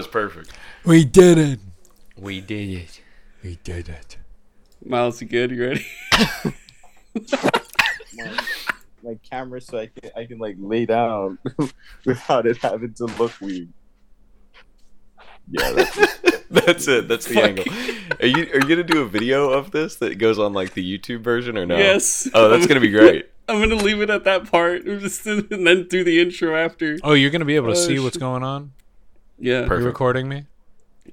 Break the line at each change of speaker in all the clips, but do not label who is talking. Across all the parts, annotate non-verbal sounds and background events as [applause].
that was perfect.
We did it.
We did it.
We did it.
Miles, you good? You ready?
my, [laughs] my camera so I can I can like lay down [laughs] without it having to look weird. Yeah, that's [laughs]
That's it. That's the
Fuck.
angle. Are you are you gonna do a video of this that goes on like the YouTube version or no?
Yes.
Oh, that's gonna be great.
I'm gonna leave it at that part, just and then do the intro after.
Oh, you're gonna be able to
Oh,
see what's going on.
Yeah,
Perfect.
You recording me?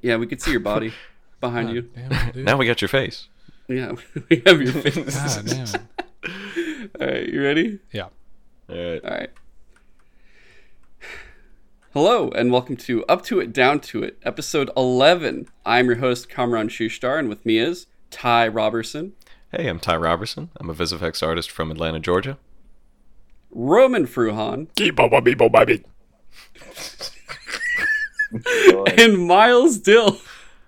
yeah, we could see your body [laughs] behind
God
you.
damn.
Now we got your face.
Yeah, [laughs] we have your [laughs] face.
God damn.
All right, you ready?
Yeah.
All right.
All right. Hello, and welcome to Up to It, Down to It, episode 11. I'm your host, Kamran Shushtar, and with me is Ty Robertson,
Hey, I'm Ty Robertson. I'm a VisifX artist from Atlanta, Georgia.
Roman Fruhan,
Keep up, people, baby.
And Miles Dill.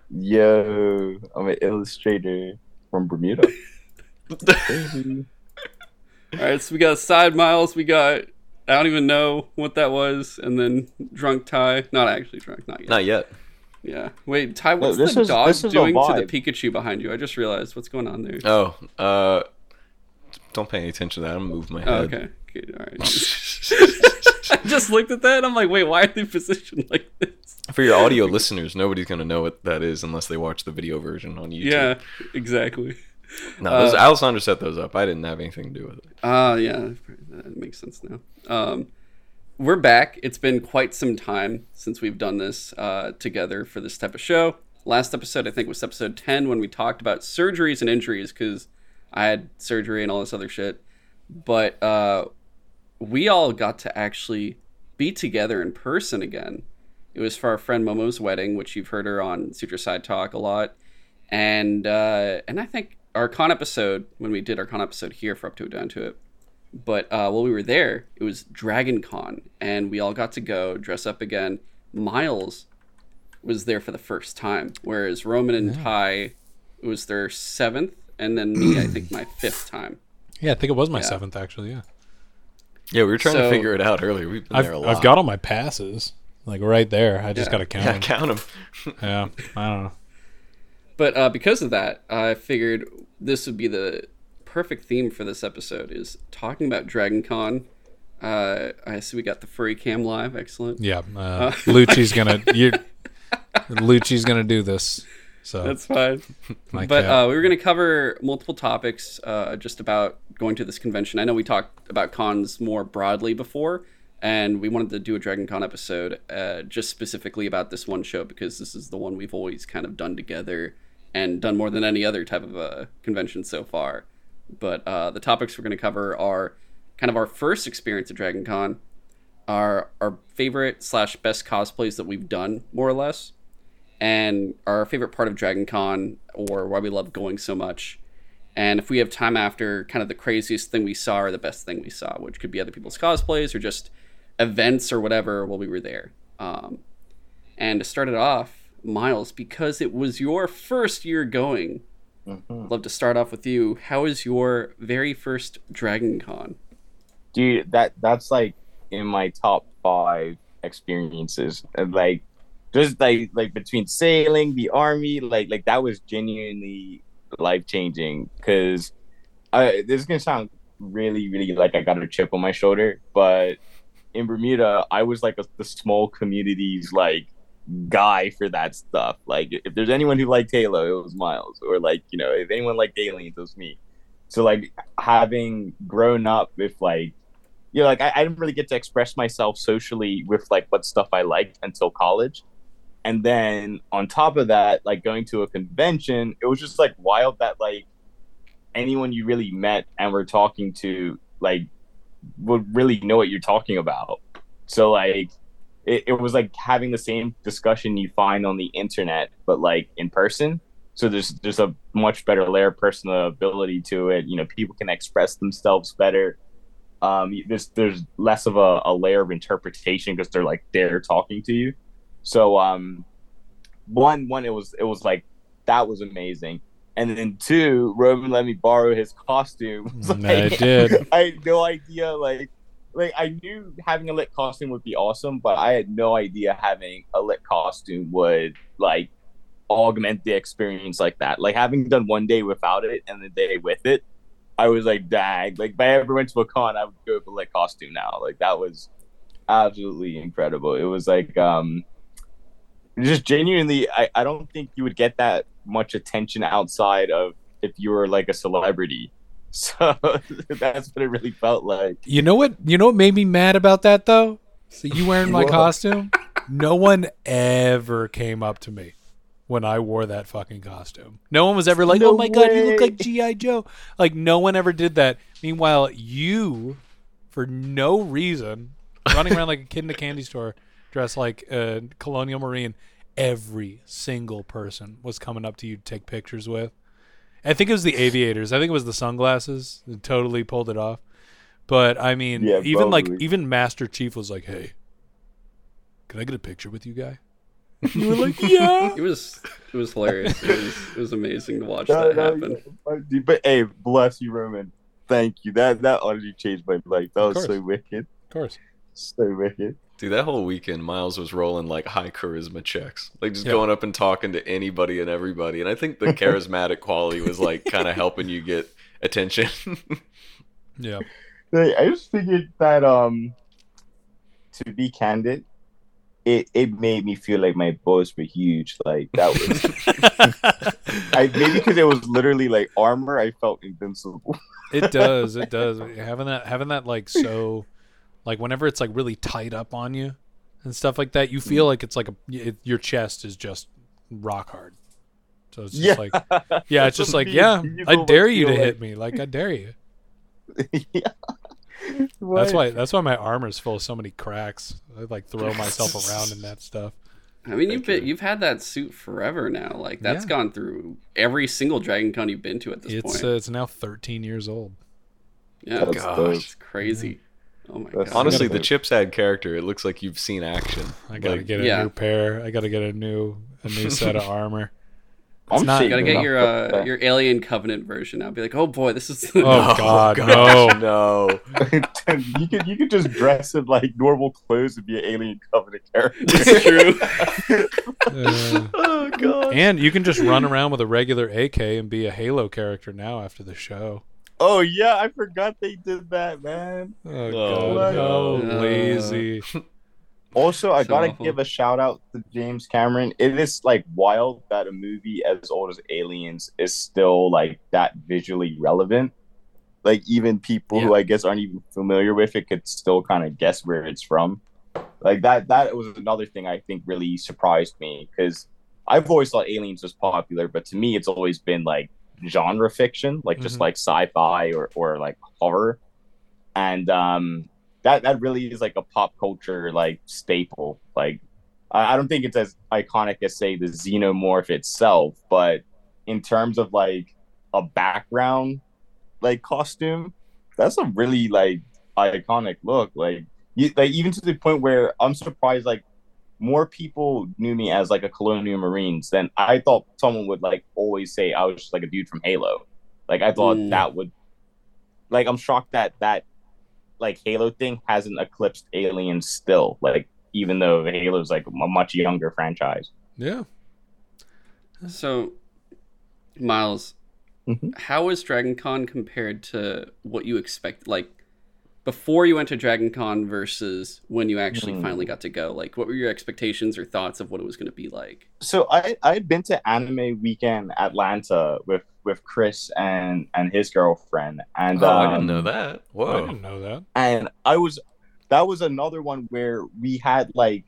yo. I'm an illustrator from Bermuda. [laughs]
All right, so we got side Miles, we got I don't even know what that was, and then drunk Ty. Not actually drunk, not yet.
Not yet.
Yeah. Wait, Ty, what's
this
the
is-
dog
this is a
doing to the Pikachu behind you? I just realized what's going on there.
Oh, uh, don't pay any attention to that. I'm gonna move my
Oh,
head.
okay. Good. All right. [laughs] [laughs] [laughs] I just looked at that and I'm like, wait, why are they positioned like this?
For your audio listeners, nobody's gonna know what that is unless they watch the video version on YouTube.
Yeah, exactly.
No, those,
Uh,
Alessandra set those up. I didn't have anything to do with it.
Ah, yeah, that makes sense now. Um, we're back. It's been quite some time since we've done this uh, together for this type of show. Last episode, I think, was episode 10 when we talked about surgeries and injuries because I had surgery and all this other shit. But uh, we all got to actually be together in person again. It was for our friend Momo's wedding, which you've heard her on Suture Side Talk a lot. And uh, and I think our con episode, when we did our con episode here for Up to It Down to It, but uh, while we were there, it was Dragon Con, and we all got to go dress up again. Miles was there for the first time, whereas Roman and Ty, it was their seventh, and then me, I think, my [clears throat] fifth time.
Yeah, I think it was my
Yeah.
seventh actually. Yeah.
Yeah, we were trying to figure it out earlier. We've been
I've
there a lot.
I've got all my passes like right there. I just
Yeah.
gotta count
Yeah,
them.
count them. [laughs]
Yeah. I don't know.
But uh, because of that, I figured this would be the perfect theme for this episode: is talking about Dragon Con. Uh, I see we got the furry cam live. Excellent.
Yeah. Uh, [laughs] Lucci's gonna you. Lucci's gonna do this. So
That's fine. [laughs] but uh, we were going to cover multiple topics uh, just about going to this convention. I know we talked about cons more broadly before, and we wanted to do a Dragon Con episode uh, just specifically about this one show because this is the one we've always kind of done together and done more than any other type of uh, convention so far. But uh, the topics we're going to cover are kind of our first experience at Dragon Con, our our favorite slash best cosplays that we've done, more or less and our favorite part of Dragon Con or why we love going so much. And if we have time after, kind of the craziest thing we saw or the best thing we saw, which could be other people's cosplays or just events or whatever while we were there. Um, and to start it off, Miles, because it was your first year going,
Mhm.
love to start off with you. How was your very first Dragon Con?
Dude, that that's like in my top five experiences. And, Like just like like between sailing, the army, like like that was genuinely life changing. Cause I this is gonna sound really, really like I got a chip on my shoulder, but in Bermuda, I was like a, the small communities like guy for that stuff. Like if there's anyone who liked Halo, it was Miles, or like you know if anyone liked Aliens, it was me. So like having grown up with like you know like I, I didn't really get to express myself socially with like what stuff I liked until college. And then on top of that, like going to a convention, it was just like wild that like anyone you really met and were talking to like would really know what you're talking about. So like it, it was like having the same discussion you find on the internet, but like in person. So there's there's a much better layer of personability to it. You know, people can express themselves better. Um, there's there's less of a, a layer of interpretation because they're like there talking to you. So um, one one it was it was like that was amazing, and then two, Roman let me borrow his costume. [laughs] So
I did. [laughs]
I had no idea like like I knew having a lit costume would be awesome, but I had no idea having a lit costume would like augment the experience like that. Like having done one day without it and the day with it, I was like, dang. Like if I ever went to a con, I would go with a lit costume now. Like that was absolutely incredible. It was like um just genuinely I, I don't think you would get that much attention outside of if you were like a celebrity. [laughs] So that's what it really felt like.
You know what? You know what made me mad about that though? So you wearing my [laughs] costume? No one ever came up to me when I wore that fucking costume. No one was ever like,
No
"Oh my god, you look like GI Joe." Like no one ever did that. Meanwhile, you, for no reason, running around like a kid in a candy store, dressed like a colonial marine. Every single person was coming up to you to take pictures with. I think it was the [sighs] aviators. I think it was the sunglasses. that totally pulled it off. But I mean,
Yeah,
even like even Master Chief was like, "Hey, can I get a picture with you, guy?" You were like, [laughs] "Yeah."
It was it was hilarious. It was it was amazing to watch
No,
that
no,
happen.
yeah, But hey, bless you, Roman. Thank you. That that honestly changed my life. That was so wicked.
Of course.
So wicked.
Dude, that whole weekend, Miles was rolling like high charisma checks, like just
Yeah.
going up and talking to anybody and everybody. And I think the [laughs] charismatic quality was like kind of helping you get attention. [laughs]
Yeah.
I just figured that um to be candid, it, it made me feel like my balls were huge. Like that was [laughs] I maybe because it was literally like armor, I felt invincible.
it does. It does. Having that, having that, like so, like whenever it's like really tight up on you and stuff like that, you feel like it's like a it, your chest is just rock hard. So it's just
Yeah.
like, yeah, it's [laughs] just like, yeah, I dare you to
feel
hit me. Like I dare you. [laughs]
yeah.
That's why. That's why my armor's full of so many cracks. I like throw myself around in that stuff.
I mean, you've been,
you.
you've had that suit forever now. Like that's
Yeah.
gone through every single Dragon Con you've been to at this
It's
point.
uh, it's now 13 years old.
yeah,
That's
gosh.
dope.
it's crazy. Mm-hmm. Oh my
That's
god.
Honestly, the chips ad character, it looks like you've seen action.
I gotta
Like,
get a
yeah.
new pair. I gotta get a new a new [laughs] set of armor. It's
I'm
not-
you gotta get your uh, your Alien Covenant version I'll Be like, oh boy, this is. [laughs] [laughs]
Oh, God, no.
no.
you could you could just dress in like normal clothes and be an alien covenant character.
it's true.
Uh,
Oh god.
and you can just run around with a regular AK and be a Halo character now after the show.
Oh yeah, I forgot they did that, man.
Oh,
Oh,
God,
no.
how lazy. [laughs] [laughs]
Also, I
So
gotta
awful.
give a shout out to James Cameron. It is like wild that a movie as old as Aliens is still like that visually relevant. Like even people who I guess aren't even familiar with it could still kind of guess where it's from. Like that that was another thing I think really surprised me because I've always thought Aliens was popular, but to me it's always been like genre fiction, like just
Mhm.
like sci-fi or or like horror. And um that that really is like a pop culture like staple. Like I, I don't think it's as iconic as say the xenomorph itself, but in terms of like a background like costume, that's a really like iconic look. Like you, like even to the point where I'm surprised like more people knew me as like a colonial marines than I thought someone would like always say I was just like a dude from Halo. Like I thought
Mm.
that would like I'm shocked that that like Halo thing hasn't eclipsed Aliens still. Like even though Halo's like a much younger franchise.
Yeah.
So, Miles,
Mhm.
how is Dragon Con compared to what you expect? Like before you went to Dragon Con versus when you actually
Hmm.
finally got to go. Like, what were your expectations or thoughts of what it was going to be like?
So I I had been to Anime Weekend Atlanta with with Chris and and his girlfriend and
Oh,
um,
I didn't know that.
I didn't know that.
and I was that was another one where we had like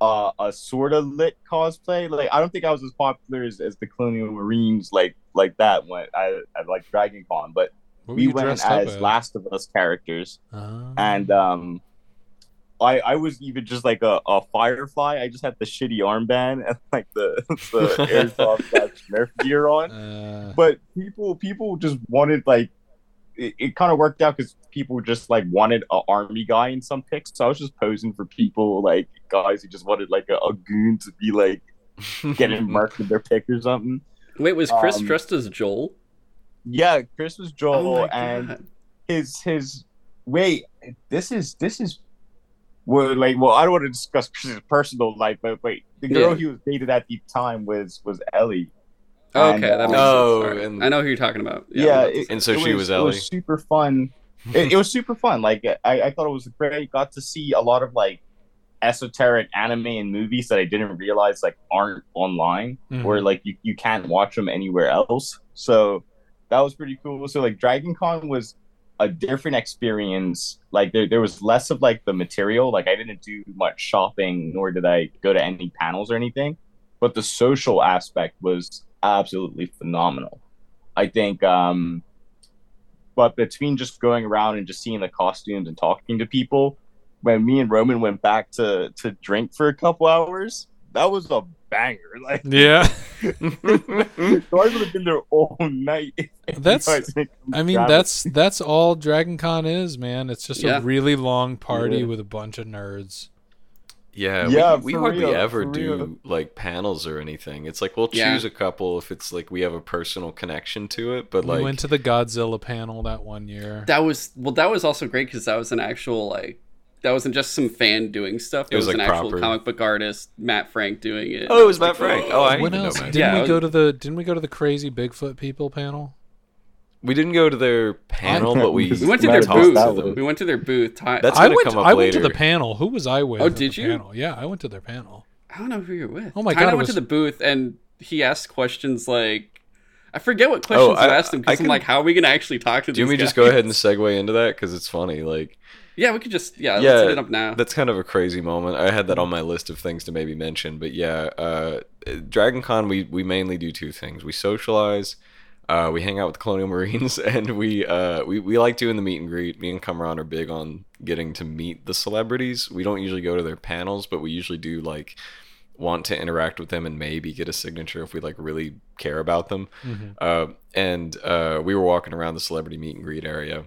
uh, a sort of lit cosplay. Like I don't think I was as popular as, as the Colonial Marines like like that when I at like Dragon Con, but
What were
we went
dressed up
as Last of Us characters,
Ah.
and um, I I was even just like a, a firefly. I just had the shitty armband and [laughs] like the the [laughs] airsoft Nerf gear on
Uh,
but people people just wanted like it, it kind of worked out because people just like wanted an army guy in some pics so i was just posing for people like guys who just wanted like a, a goon to be like getting [laughs] marked in their pic or something
Wait, was Chris
Um,
dressed as Joel?
Yeah chris was joel
oh
and his his wait, this is this is well, like, well, I don't want to discuss his personal life, but wait, the girl
Yeah.
he was dated at the time was was Ellie.
Oh,
And,
okay, that makes
Oh,
sense. Alright.
and-
I know who you're talking about.
Yeah,
well,
it-
And so
it
she was Ellie.
It was super fun. it, it was super fun. Like I, I thought it was great. Got to see a lot of like esoteric anime and movies that I didn't realize like aren't online
Mhm.
or like you, you can't watch them anywhere else. So that was pretty cool. So like Dragon Con was a different experience. Like there, there was less of like the material. Like I didn't do much shopping nor did I go to any panels or anything. But the social aspect was absolutely phenomenal. I think um but between just going around and just seeing the costumes and talking to people, when me and Roman went back to to drink for a couple hours, that was a banger. [laughs] Like
Yeah. [laughs]
I would have been there all night.
That's-
guys
I mean,
grab
that's that's all Dragon Con is, man. It's just
Yeah.
a really long party
Yeah.
with a bunch of nerds.
Yeah,
Yeah,
we, we hardly
real,
ever do
real.
like panels or anything. It's like we'll
Yeah.
choose a couple if it's like we have a personal connection to it, but
we
like
went to the Godzilla panel that one year.
That was well. That was also great because that was an actual like. That wasn't just some fan doing stuff. That
It was,
was, an
like,
actual comic book artist, Matt Frank, doing it.
Oh, it was
Like,
Matt Frank. Oh, I
what
didn't know
else?
Matt.
Didn't
Yeah,
we
was-
go to the Didn't we go to the crazy Bigfoot people panel?
we didn't go to their panel, but we [laughs]
We went to their booth. We went to their booth.
That's
I
gonna
went.
come up
I went to the panel. Who was I with?
Oh, did you?
Panel? Yeah, I went to their panel.
I don't know who you're with.
Oh my
Ty
God,
I went
was-
to the booth and he asked questions like, I forget what oh, questions
I-
you asked him because I'm
can-
like, how are we gonna actually talk to?
Do you
these
want just go ahead and segue into that because it's funny? Like,
Yeah, we could just yeah.
Yeah,
let's hit it up now.
that's kind of a crazy moment. I had that on my list of things to maybe mention, but yeah, uh, Dragon Con we we mainly do two things: we socialize, uh, we hang out with the Colonial Marines, [laughs] and we uh, we we like doing the meet and greet. Me and Kamran are big on getting to meet the celebrities. We don't usually go to their panels, but we usually do like want to interact with them and maybe get a signature if we like really care about them.
Mm-hmm.
Uh, and uh, we were walking around the celebrity meet and greet area, whi-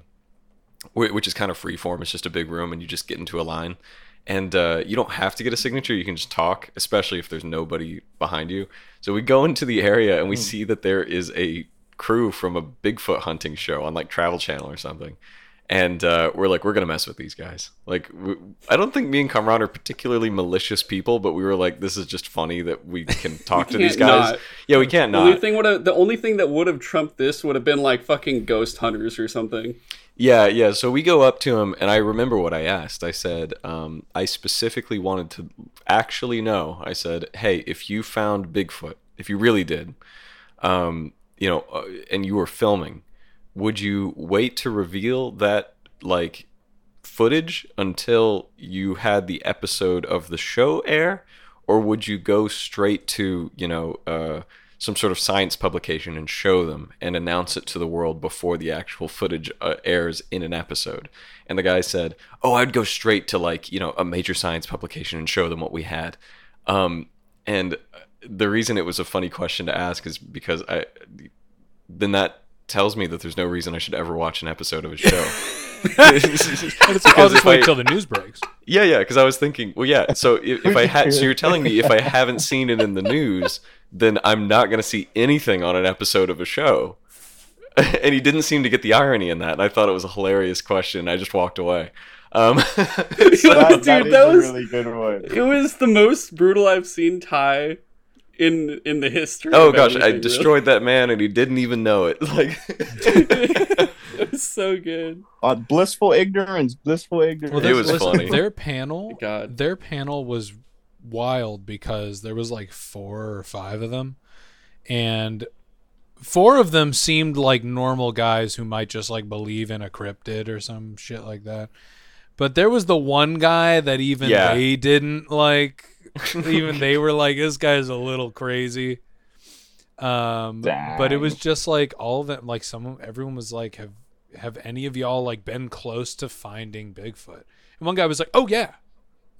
which is kind of free form. It's just a big room, and you just get into a line. And uh, you don't have to get a signature. You can just talk, especially if there's nobody behind you. So we go into the area and we see that there is a crew from a Bigfoot hunting show on like Travel Channel or something. And uh, we're like, we're gonna mess with these guys. Like, we, I don't think me and Kamran are particularly malicious people, but we were like, this is just funny that we can [laughs] talk to these guys.
not.
Yeah, we can't
The only thing the only thing that would have trumped this would have been like fucking ghost hunters or something.
Yeah, yeah. So we go up to him, and I remember what I asked. I said, um, I specifically wanted to actually know. I said, hey, if you found Bigfoot, if you really did, um, you know, uh, and you were filming, would you wait to reveal that, like, footage until you had the episode of the show air? Or would you go straight to, you know, uh, some sort of science publication and show them and announce it to the world before the actual footage uh, airs in an episode. And the guy said, "Oh, I'd go straight to like you know a major science publication and show them what we had." Um, and the reason it was a funny question to ask is because I then that tells me that there's no reason I should ever watch an episode of a show. [laughs]
I'll
Because
just
if
wait
I-
till the news breaks.
yeah, yeah, because I was thinking, well, yeah. So if, if I had, so you're telling me if I haven't seen it in the news, then I'm not going to see anything on an episode of a show. [laughs] and he didn't seem to get the irony in that. And I thought it was a hilarious question. I just walked away. Um, [laughs] so-
That, that
Dude,
is
that
a
was-
really good one.
It was the most brutal I've seen Ty in in the history.
oh
of
gosh, I
anything, really.
destroyed that man, and he didn't even know it. [laughs] Like,
it was so good.
Uh, blissful ignorance, blissful ignorance.
Well,
It was
listen,
funny.
Their panel,
God.
their panel was wild because there was like four or five of them, and four of them seemed like normal guys who might just like believe in a cryptid or some shit like that. But there was the one guy that even
Yeah.
they didn't like. [laughs] even they were like, "This guy's a little crazy." Um, but it was just like all of them. Like some, everyone was like, "Have have any of y'all like been close to finding Bigfoot?" And one guy was like, "Oh yeah,"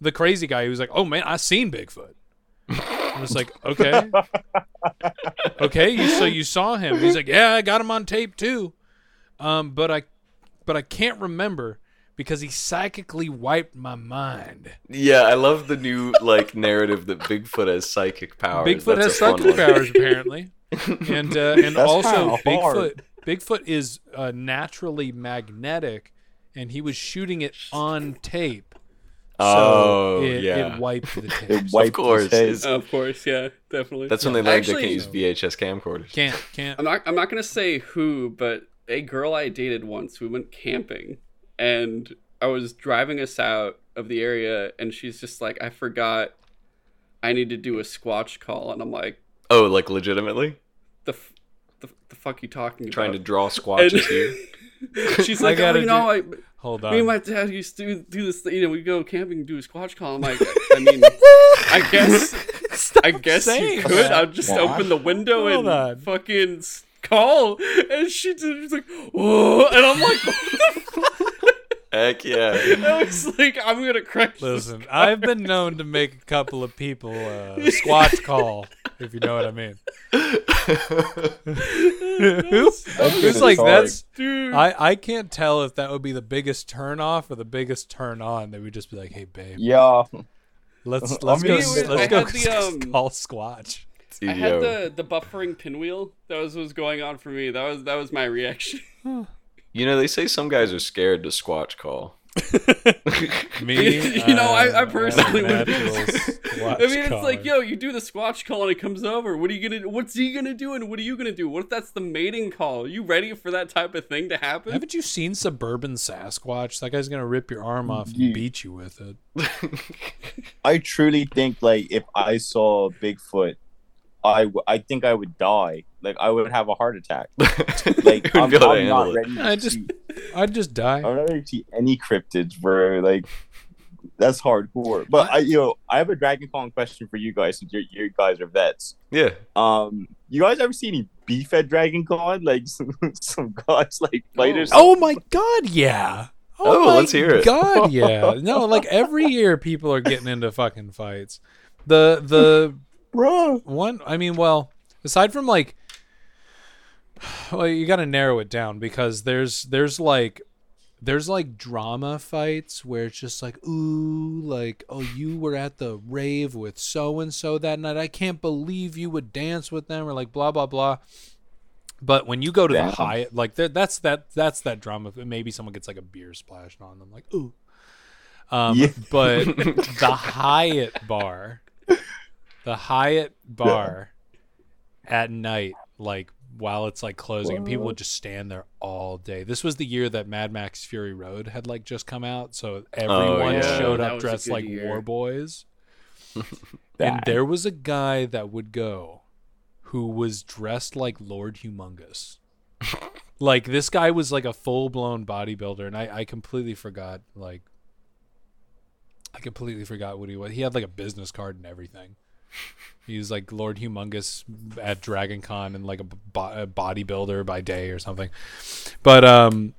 the crazy guy. He was like, "Oh man, I seen Bigfoot." I was like, [laughs] "Okay, okay." You so you saw him? He's like, "Yeah, I got him on tape too." Um, but I, but I can't remember because he psychically wiped my mind.
yeah, I love the new like narrative that Bigfoot has psychic powers.
Bigfoot
That's
has psychic powers apparently, [laughs] and uh, and
That's
also
kinda hard.
Bigfoot. Bigfoot is uh, naturally magnetic, and he was shooting it on tape.
Oh,
so it,
yeah.
it wiped the tape. [laughs]
It wiped
course,
his head.
Of course, yeah, definitely.
That's when they learned
Actually,
they can't use VHS camcorders.
Can't can't.
I'm not. I'm not gonna say who, but a girl I dated once. We went camping, and I was driving us out of the area, and she's just like, "I forgot, I need to do a squatch call," and I'm like,
Oh, like legitimately
"The, f- the, the fuck you talking about
trying to draw [laughs] squatches
And-
here. [laughs]
she's like, "Oh,
gotta
you know, I,
Hold
me
on.
and my dad used to do, do this. You know, we go camping and do a squatch call." I'm like, [laughs] I mean, I guess. I guess
saying
you could.
that.
I'll just
Yeah.
open the window
Hold
and
on.
fucking call. And she did, she's like, whoa. And I'm like, what the fuck?
Heck yeah. [laughs]
I was like, I'm gonna crash. this
Listen,
car.
I've been known to make a couple of people uh, squatch call, if you know what I mean. [laughs] Who- Who's [laughs] like that's
dude.
I, I can't tell if that would be the biggest turn off or the biggest turn on. They would just be like, "Hey, babe,
Yeah.
let's [laughs] let's
mean,
go
was-
let's
I
go
the, um,
call Squatch."
I had the the buffering pinwheel. That was what was going on for me. That was that was my reaction.
You know, they say some guys are scared to squatch call. [laughs]
Me, [laughs]
You know, I- I
uh,
personally would- [laughs] I mean, it's like, yo, you do the squatch call and it comes over. What are you gonna? Do? What's he gonna do? And what are you gonna do? What if that's the mating call? Are you ready for that type of thing to happen?
Haven't you seen Suburban Sasquatch? That guy's gonna rip your arm off and beat you with it.
I truly think like if I saw Bigfoot, I, w- I think I would die. Like I would have a heart attack. [laughs] Like I'm,
be able to
I'm not
handle it.
ready. To
I just-
see,
I'd just die.
I'm not ready to see any cryptids, bro. Like that's hardcore. But I, you know, I have a Dragon Con question for you guys since you you guys are vets.
Yeah.
Um, you guys ever see any beef at Dragon Con? Like [laughs] some, some guys like fighters.
Oh my god, yeah.
Oh,
my
let's hear it.
God, yeah. [laughs] No, like every year people are getting into fucking fights. The the
bro.
one I mean, well, aside from like [sighs] well, you got to narrow it down because there's there's like there's like drama fights where it's just like ooh like oh you were at the rave with so and so that night I can't believe you would dance with them or like blah blah blah but when you go to
Damn.
the Hyatt like that's that that's that drama maybe someone gets like a beer splashed on them like ooh um
Yeah.
but [laughs] the Hyatt bar the Hyatt bar at night like while it's like closing and people would just stand there all day. This was the year that Mad Max Fury Road had like just come out, so everyone oh,
yeah.
showed up dressed like
year.
war boys. [laughs] and there was a guy that would go who was dressed like Lord Humungus. [laughs] like this guy was like a full blown bodybuilder and I, I completely forgot like I completely forgot what he was. He had like a business card and everything. He was like Lord Humungus at Dragon Con and like a, bo- a bodybuilder by day or something. But um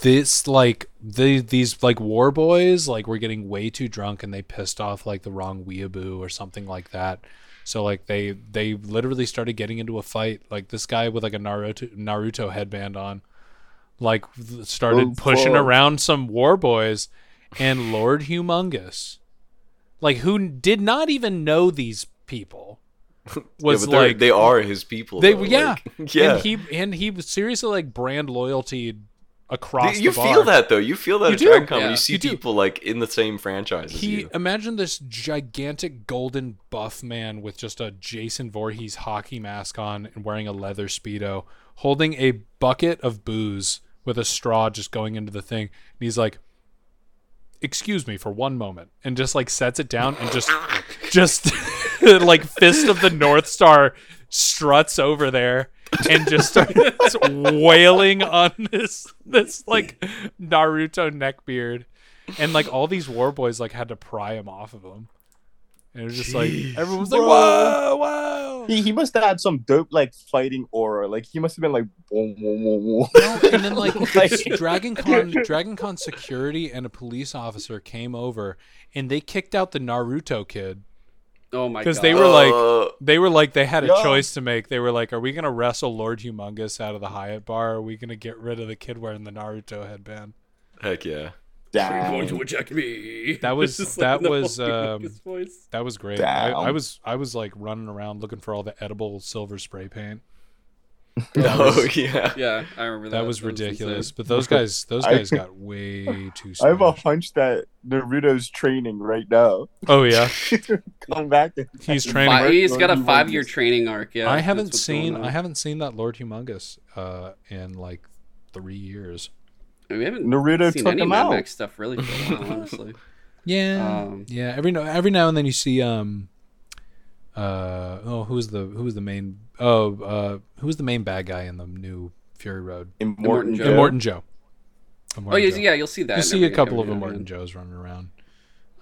this like the these like war boys like were getting way too drunk and they pissed off like the wrong weeaboo or something like that. So like they they literally started getting into a fight. Like this guy with like a Naruto Naruto headband on, like started
Oh,
pushing
fuck.
around some war boys, and Lord Humungus, like who did not even know these people, [laughs] was
yeah,
like
they are his people.
they
though,
yeah
like- [laughs] yeah.
and he and he was seriously like brand loyalty across
you feel that though. You feel that
You do.
Yeah.
you see
You
people like in the same franchise as
He imagine this gigantic golden buff man with just a Jason Voorhees hockey mask on and wearing a leather speedo, holding a bucket of booze with a straw just going into the thing. And he's like, "Excuse me for one moment," and just like sets it down and just, just [laughs] like fist of the North Star struts over there and just starts wailing on this this like Naruto neckbeard and like all these war boys like had to pry him off of him. And it was just like everyone was like,
bro.
"Whoa, whoa!"
He, he must have had some dope like fighting aura. Like he must have been like whoa, whoa, whoa, whoa.
and then like [laughs]
Like-
Dragon Con, Dragon Con security and a police officer came over, and they kicked out the Naruto kid
Oh my god.
because they were like,
Uh,
they were like, they had a
Yeah.
choice to make. They were like, are we gonna wrestle Lord Humungus out of the Hyatt bar? Or are we gonna get rid of the kid wearing the Naruto headband?
heck yeah.
You're
Damn.
going to eject me.
That was- [laughs] that
the
was, um, That was great. I, I was I was like running around looking for all the edible silver spray paint. [laughs]
oh yeah.
Yeah, I remember that.
That was
insane.
ridiculous. But those guys, those
I-
guys got way [laughs] too.
I have a
smashed.
hunch that Naruto's training right now.
Oh yeah,
Come back.
He's training.
Right.
he's got a five-year training arc. Yeah,
I haven't seen. I haven't seen that Lord Humungus uh, in like three years.
We haven't
Naruto
seen
took
any
him
Mad
out.
Max stuff really for a while, [laughs] honestly.
Yeah,
Um,
yeah. Every no, every now and then you see um, uh, oh, who's the who's the main? Oh, uh, who's the main bad guy in the new Fury Road?
Immortan
Immortan
Joe.
Joe.
Immortan Joe.
Oh, yeah,
Joe.
yeah, you'll see that.
You
in
see a couple of
every now
Immortan Joes running around.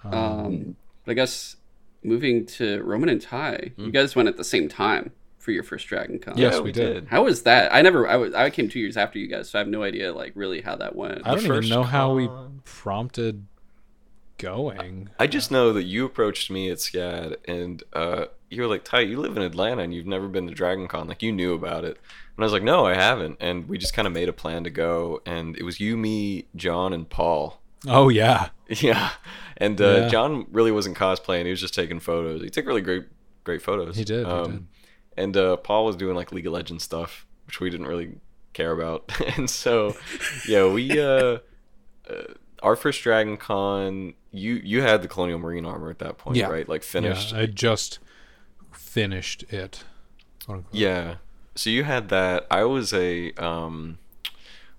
Um.
Um, but I guess moving to Roman and Ty,
Hmm.
you guys went at the same time for your first Dragon Con.
Yes,
Yeah,
we did.
How was that? I never. I was. I came two years after you guys, so I have no idea, like, really how that went.
I don't even
first
know how we prompted going.
I just know that you approached me at SCAD and uh, you were like, Ty, you live in Atlanta and you've never been to Dragon Con. Like, you knew about it. And I was like, no, I haven't. And we just kind of made a plan to go. And it was you, me, John, and Paul.
Oh yeah, [laughs]
Yeah. And uh,
Yeah.
John really wasn't cosplaying. He was just taking photos. He took really great, great photos.
He did, he
Um,
did.
And uh, Paul was doing like League of Legends stuff, which we didn't really care about. [laughs] and so, yeah, we, uh, uh, our first Dragon Con, you you had the Colonial Marine armor at that point,
Yeah.
right? Like finished.
Yeah, I just finished it.
Yeah. So you had that. I was a um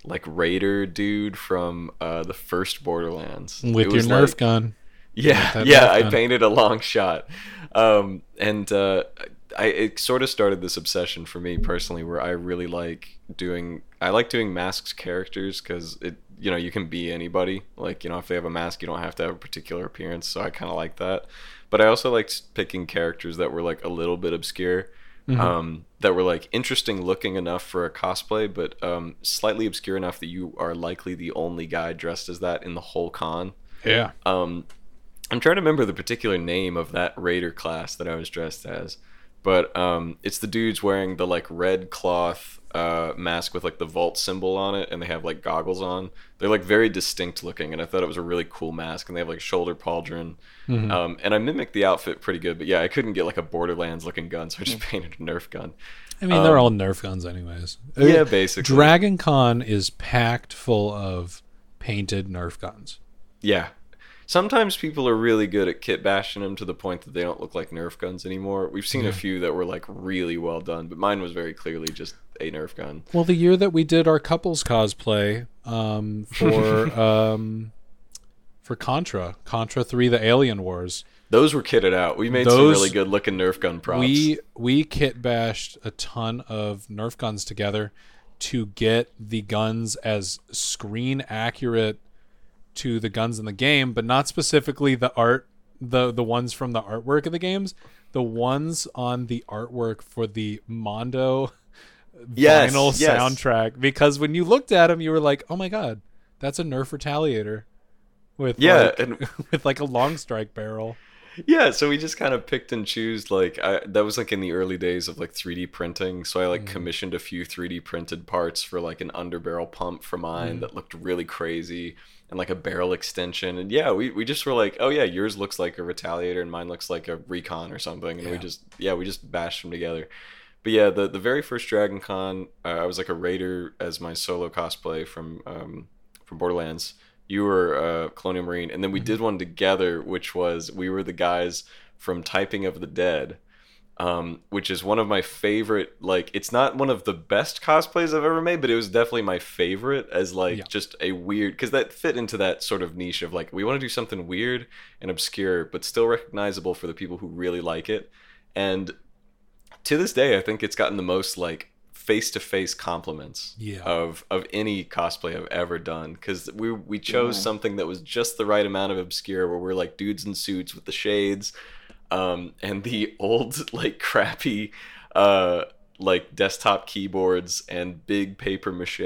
like raider dude from uh the first Borderlands.
with your Nerf
like-
gun.
Yeah, yeah, I painted a long shot. Um and uh I it sort of started this obsession for me personally where I really like doing I like doing masked characters cuz it you know, you can be anybody. Like, you know, if they have a mask, you don't have to have a particular appearance, so I kind of like that. But I also liked picking characters that were like a little bit obscure
Mm-hmm.
um, that were like interesting looking enough for a cosplay, but um, slightly obscure enough that you are likely the only guy dressed as that in the whole con.
Yeah.
Um, I'm trying to remember the particular name of that raider class that I was dressed as, but um, it's the dudes wearing the like red cloth uh, mask with like the vault symbol on it, and they have like goggles on. They're like very distinct looking, and I thought it was a really cool mask. And they have like shoulder pauldron,
Mm-hmm.
um, and I mimicked the outfit pretty good. But yeah, I couldn't get like a Borderlands looking gun, so I just [laughs] painted a Nerf gun.
I mean, they're
Um,
all Nerf guns, anyways.
Yeah,
Uh,
basically.
Dragon Con is packed full of painted Nerf guns.
Yeah. Sometimes people are really good at kit bashing them to the point that they don't look like Nerf guns anymore. We've seen a few that were like really well done, but mine was very clearly just a Nerf gun.
Well, the year that we did our couples cosplay um, for [laughs] um, for Contra, Contra Three: The Alien Wars,
Those were kitted out. We made some really good looking Nerf gun props.
we we kit bashed a ton of Nerf guns together to get the guns as screen accurate to the guns in the game, but not specifically the art, the the ones from the artwork of the games, the ones on the artwork for the Mondo [laughs]
Yes,
vinyl
yes.
soundtrack. Because when you looked at them, you were like, "Oh my god, that's a Nerf Retaliator." With
Yeah,
like,
and- [laughs]
with like a long strike barrel.
Yeah, so we just kind of picked and choose like I, that was like in the early days of like 3D printing. So I like mm. commissioned a few 3D printed parts for like an underbarrel pump for mine mm. that looked really crazy and like a barrel extension. And yeah, we, we just were like, oh yeah, yours looks like a retaliator and mine looks like a recon or something. And we just yeah, we just bashed them together. But yeah, the the very first Dragon Con, uh, I was like a raider as my solo cosplay from um, from Borderlands. You were uh, Colonial Marine, and then we did one together, which was we were the guys from Typing of the Dead, um, which is one of my favorite. Like, it's not one of the best cosplays I've ever made, but it was definitely my favorite as like
Yeah.
just a weird because that fit into that sort of niche of like we want to do something weird and obscure, but still recognizable for the people who really like it. And to this day, I think it's gotten the most like face-to-face compliments
Yeah.
of of any cosplay I've ever done because we we chose
Yeah.
something that was just the right amount of obscure where we're like dudes in suits with the shades um and the [laughs] old like crappy uh like desktop keyboards and big paper mache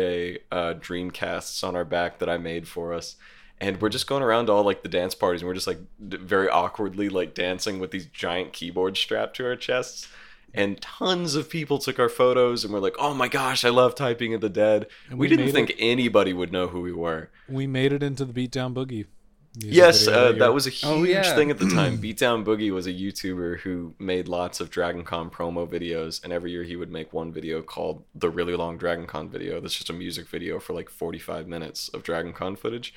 uh dreamcasts on our back that I made for us. And we're just going around to all like the dance parties and we're just like d- very awkwardly like dancing with these giant keyboards strapped to our chests. And tons of people took our photos and were like oh my gosh i love typing of the dead.
And
we,
we
didn't think anybody would know who we were.
We made it into the beatdown boogie. Music
Yes, uh, that was a huge
Oh, yeah.
thing at the time. [clears throat] Beatdown Boogie was a YouTuber who made lots of Dragon Con promo videos, and every year he would make one video called the really long Dragon Con video. That's just a music video for like 45 minutes of Dragon Con footage.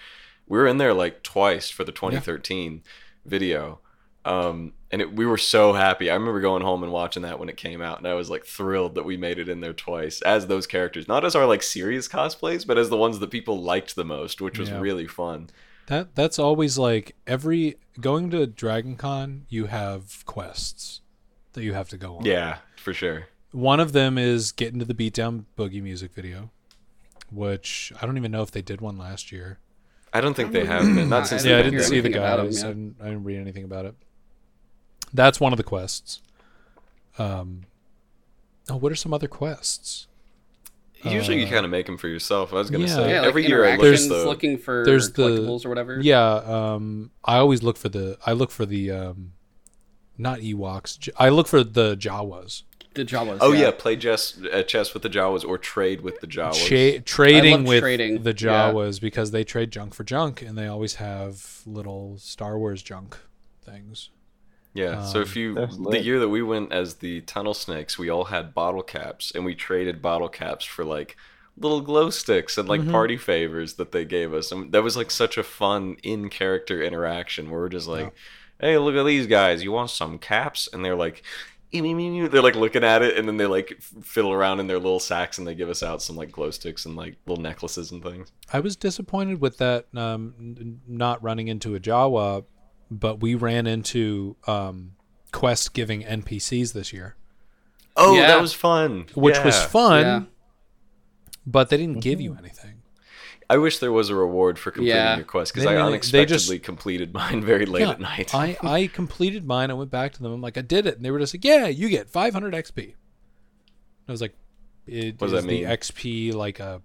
We were in there like twice for the 2013 video. Um, and it, we were so happy. I remember going home and watching that when it came out, and I was like thrilled that we made it in there twice as those characters, not as our like serious cosplays, but as the ones that people liked the most, which was
Yeah.
really fun.
That that's always like every going to Dragon Con, you have quests that you have to go on.
Yeah, for sure.
One of them is get into the Beatdown Boogie music video, which I don't even know if they did one last year.
I don't think they have been. Not since
yeah, I didn't see the
anything about 'em,
guys.
yeah.
I, didn't, I didn't read anything about it. That's one of the quests. Um, oh, what are some other quests?
Usually, you
Uh,
kind of make them for yourself. I was gonna
yeah.
say
Yeah, like
every year I look
interactions,
the.
looking for
There's the-
collectibles or whatever.
Yeah, um, I always look for the. I look for the. Um, not Ewoks. I look for the Jawas.
The Jawas.
oh yeah, play chess, uh, chess with the Jawas or trade with the Jawas.
Cha- trading with
trading,
the
yeah.
Jawas because they trade junk for junk, and they always have little Star Wars junk things.
Yeah. so if
Um,
you the year that we went as the Tunnel Snakes, we all had bottle caps, and we traded bottle caps for like little glow sticks and like
Mhm.
party favors that they gave us, and that was like such a fun in character interaction where we're just like, "Hey, look at these guys! You want some caps?" And they're like. They're like looking at it, and then they like fiddle around in their little sacks, and they give us out some like glow sticks and like little necklaces and things.
I was disappointed with that um, not running into a Jawa, but we ran into um, quest giving NPCs this year,
Oh,
Yeah.
that was fun.
which was fun,
Yeah.
but they didn't give you anything.
I wish there was a reward for completing
Yeah.
your quest because I
didn't-
unexpectedly
just-
completed mine very late
Yeah,
at night.
I, [laughs] I completed mine. I went back to them. I'm like, I did it, and they were just like, Yeah, you get 500 XP. I was like, it,
What does
is
that mean?
the XP like a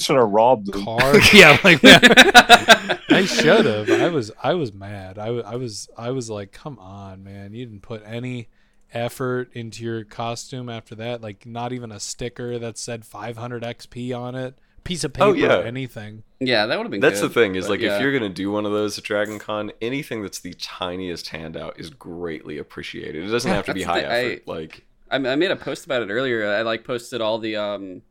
Should have robbed them.
card? [laughs] yeah, like that. [laughs] I should have. I was I was mad. I, I was I was like, come on, man! You didn't put any effort into your costume after that. Like, not even a sticker that said 500 XP on it, piece of paper,
Oh, yeah.
anything.
Yeah, that would have been.
That's
good,
the thing is like
yeah.
if you're gonna do one of those at Dragon Con, anything that's the tiniest handout is greatly appreciated. It doesn't [laughs] have to be high
the- I-
effort. like
I, I made a post about it earlier. I like posted all the um,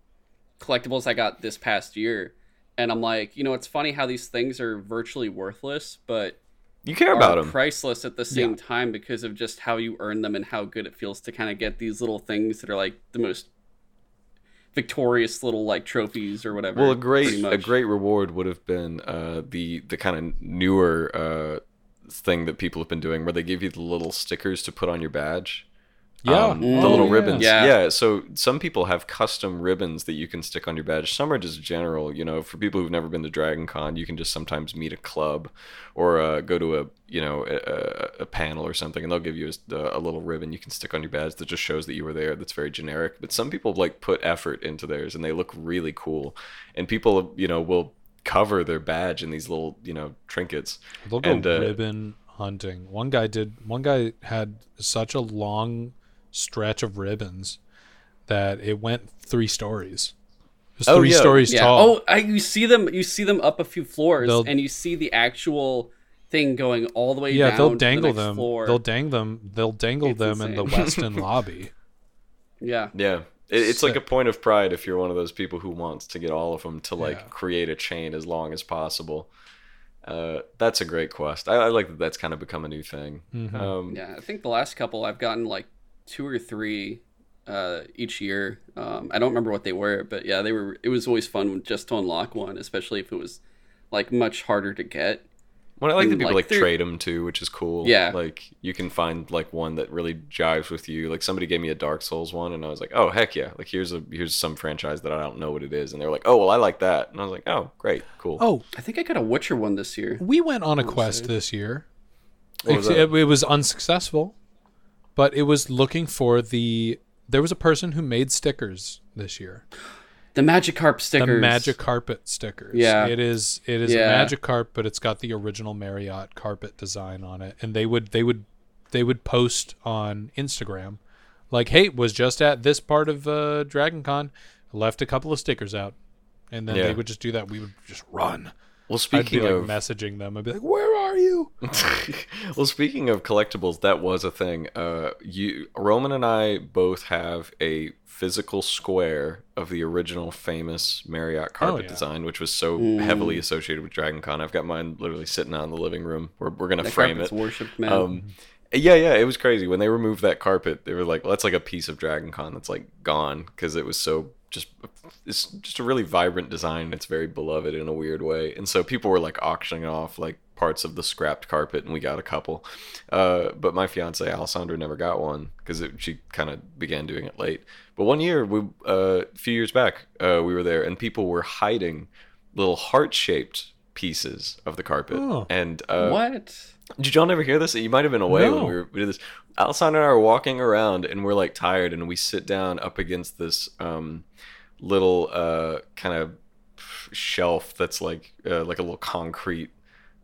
collectibles I got this past year, and I'm like, you know, it's funny how these things are virtually worthless, but
you care
are
about them.
priceless at the same
Yeah.
time because of just how you earn them and how good it feels to kind of get these little things that are like the most victorious little like trophies or whatever.
Well, a great a great reward would have been uh, the the kind of newer uh, thing that people have been doing, where they give you the little stickers to put on your badge.
Yeah,
Um,
Mm.
the little
yeah.
ribbons.
Yeah.
Yeah. So some people have custom ribbons that you can stick on your badge. Some are just general. You know, for people who've never been to Dragon Con, you can just sometimes meet a club or uh, go to a you know a, a- a panel or something, and they'll give you a, a little ribbon you can stick on your badge that just shows that you were there. That's very generic. But some people like put effort into theirs, and they look really cool. And people you know will cover their badge in these little you know trinkets.
They'll go
And, uh,
ribbon hunting. One guy did. One guy had such a long stretch of ribbons that it went three stories. It was
Oh,
three
yeah.
stories
yeah.
tall.
Oh, I, you see them. You see them up a few floors,
They'll-
and you see the actual thing going all the way
yeah,
down.
they'll
to
dangle
the next
them.
Floor.
They'll dang them. They'll dangle
It's
them in the
insane.
Westin [laughs] lobby.
yeah.
Yeah. It, it's like a point of pride if you're one of those people who wants to get all of them to like
Yeah.
create a chain as long as possible. Uh, that's a great quest. I, I like that. That's kind of become a new thing.
Mhm.
Um,
Yeah, I think the last couple I've gotten like two or three uh, each year. Um, I don't remember what they were, but yeah, they were. It was always fun just to unlock one, especially if it was like much harder to get.
Well, I like that people
like
like, trade them too, which is cool.
Yeah.
Like you can find like one that really jives with you. Like somebody gave me a Dark Souls one, and I was like, oh heck yeah! Like here's a here's some franchise that I don't know what it is, and they're like, oh well, I like that, and I was like, oh great, cool.
Oh,
I think I got a Witcher one this year.
we went on a
I'll
quest
say.
this year.
What was
Ex-
that?
it, it was unsuccessful, but it was looking for the. There was a person who made stickers this year.
The magic Magikarp stickers.
The magic carpet stickers.
Yeah.
it is. It is
Yeah.
a magic carpet, but it's got the original Marriott carpet design on it. And they would they would they would post on Instagram, like, "Hey, was just at this part of uh, Dragon Con, left a couple of stickers out," and then
Yeah.
they would just do that. We would just run.
Well,
I'd be
speaking
like
of
messaging them. I'd be like, "Where are you?" [laughs]
well, speaking of collectibles, that was a thing. Uh, you, Roman, and I both have a physical square of the original famous Marriott carpet
yeah.
design, which was so
Mm.
heavily associated with Dragon Con. I've got mine literally sitting out in the living room. We're, we're gonna
That
frame it.
worshipped, man.
Um, yeah, yeah, it was crazy when they removed that carpet. They were like, well, "That's like a piece of Dragon Con that's like gone because it was so just it's just a really vibrant design. It's very beloved in a weird way, and so people were like auctioning off like parts of the scrapped carpet, and we got a couple. Uh, but my fiance Alessandra never got one because she kind of began doing it late. But one year, we uh, a few years back, uh, we were there, and people were hiding little heart-shaped pieces of the carpet,
Oh.
and uh,
what?
Did y'all never hear this? You might have been away
No.
when we, were, we did this. Alessandra and I are walking around, and we're like tired, and we sit down up against this um, little uh, kind of shelf that's like uh, like a little concrete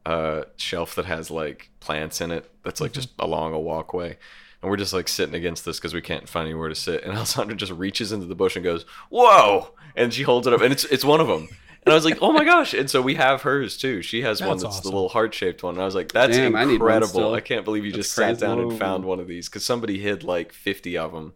uh, shelf that has like plants in it. That's like just along a walkway. And we're just like sitting against this because we can't find anywhere to sit. And [laughs] Alessandra just reaches into the bush and goes, "Whoa!" And she holds it up, and it's it's one of them. And I was like, "Oh my gosh!" And so we have hers too. She has one
That's
that's the little heart shaped one. And I was like, "That's
Damn, I need one
incredible!
still.
I can't believe you
That's
just sat down and found one of these because somebody hid like fifty of them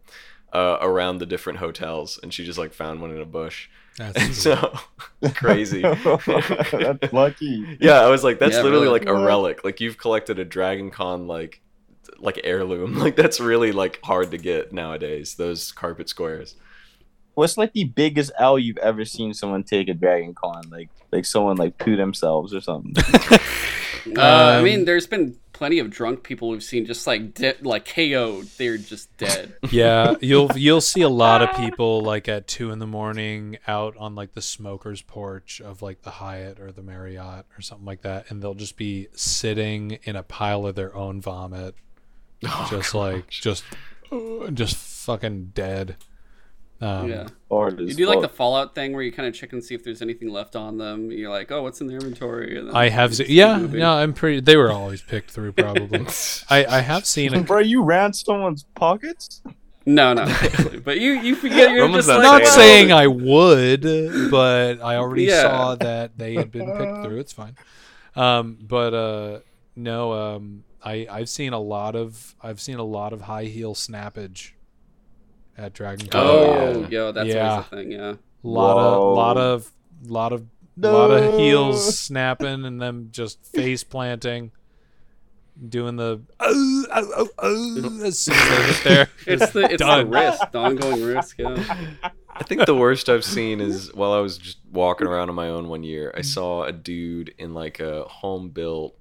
uh, around the different hotels, and she just like found one in a bush.
That's
so [laughs] crazy.
That's lucky.
Yeah, I was like, that's
Yeah,
literally
really.
like a relic. Like you've collected a Dragon Con like like heirloom. [laughs] Like that's really like hard to get nowadays. Those carpet squares.
What's like the biggest L you've ever seen someone take at Dragon Con? Like like someone like poo themselves or something. [laughs]
Uh, I
Um,
mean, there's been plenty of drunk people we've seen just like de- like KO'd. They're just dead. [laughs]
yeah, you'll you'll see a lot of people like at two in the morning out on like the smoker's porch of like the Hyatt or the Marriott or something like that, and they'll just be sitting in a pile of their own vomit,
Oh,
just like just just fucking dead. Um,
yeah.
Or
You do like the Fallout thing where you kind of check and see if there's anything left on them. You're like, oh, what's in the inventory? And then
I have,
you
se-
keep
yeah, no, I'm pretty. They were always picked through, probably. [laughs] I, I have seen a
Bro, you ran someone's pockets?
No, no, but you you forget you're
Roman's
just
not
like
not
saying
saying I would, but I already
Yeah.
saw that they had been picked through. It's fine. Um, but uh, no, um, I I've seen a lot of I've seen a lot of high heel snappage at Dragon Con.
Oh,
Oh, yeah.
yo, that's
Yeah.
always a thing. Yeah.
lot
Whoa.
of lot of lot of lot of heels snapping and them just face planting, doing the oh, oh, oh, oh, as soon as they hit there. [laughs]
It's the it's the risk, the ongoing risk. Yeah.
I think the worst I've seen is while I was just walking around on my own one year, I saw a dude in like a home built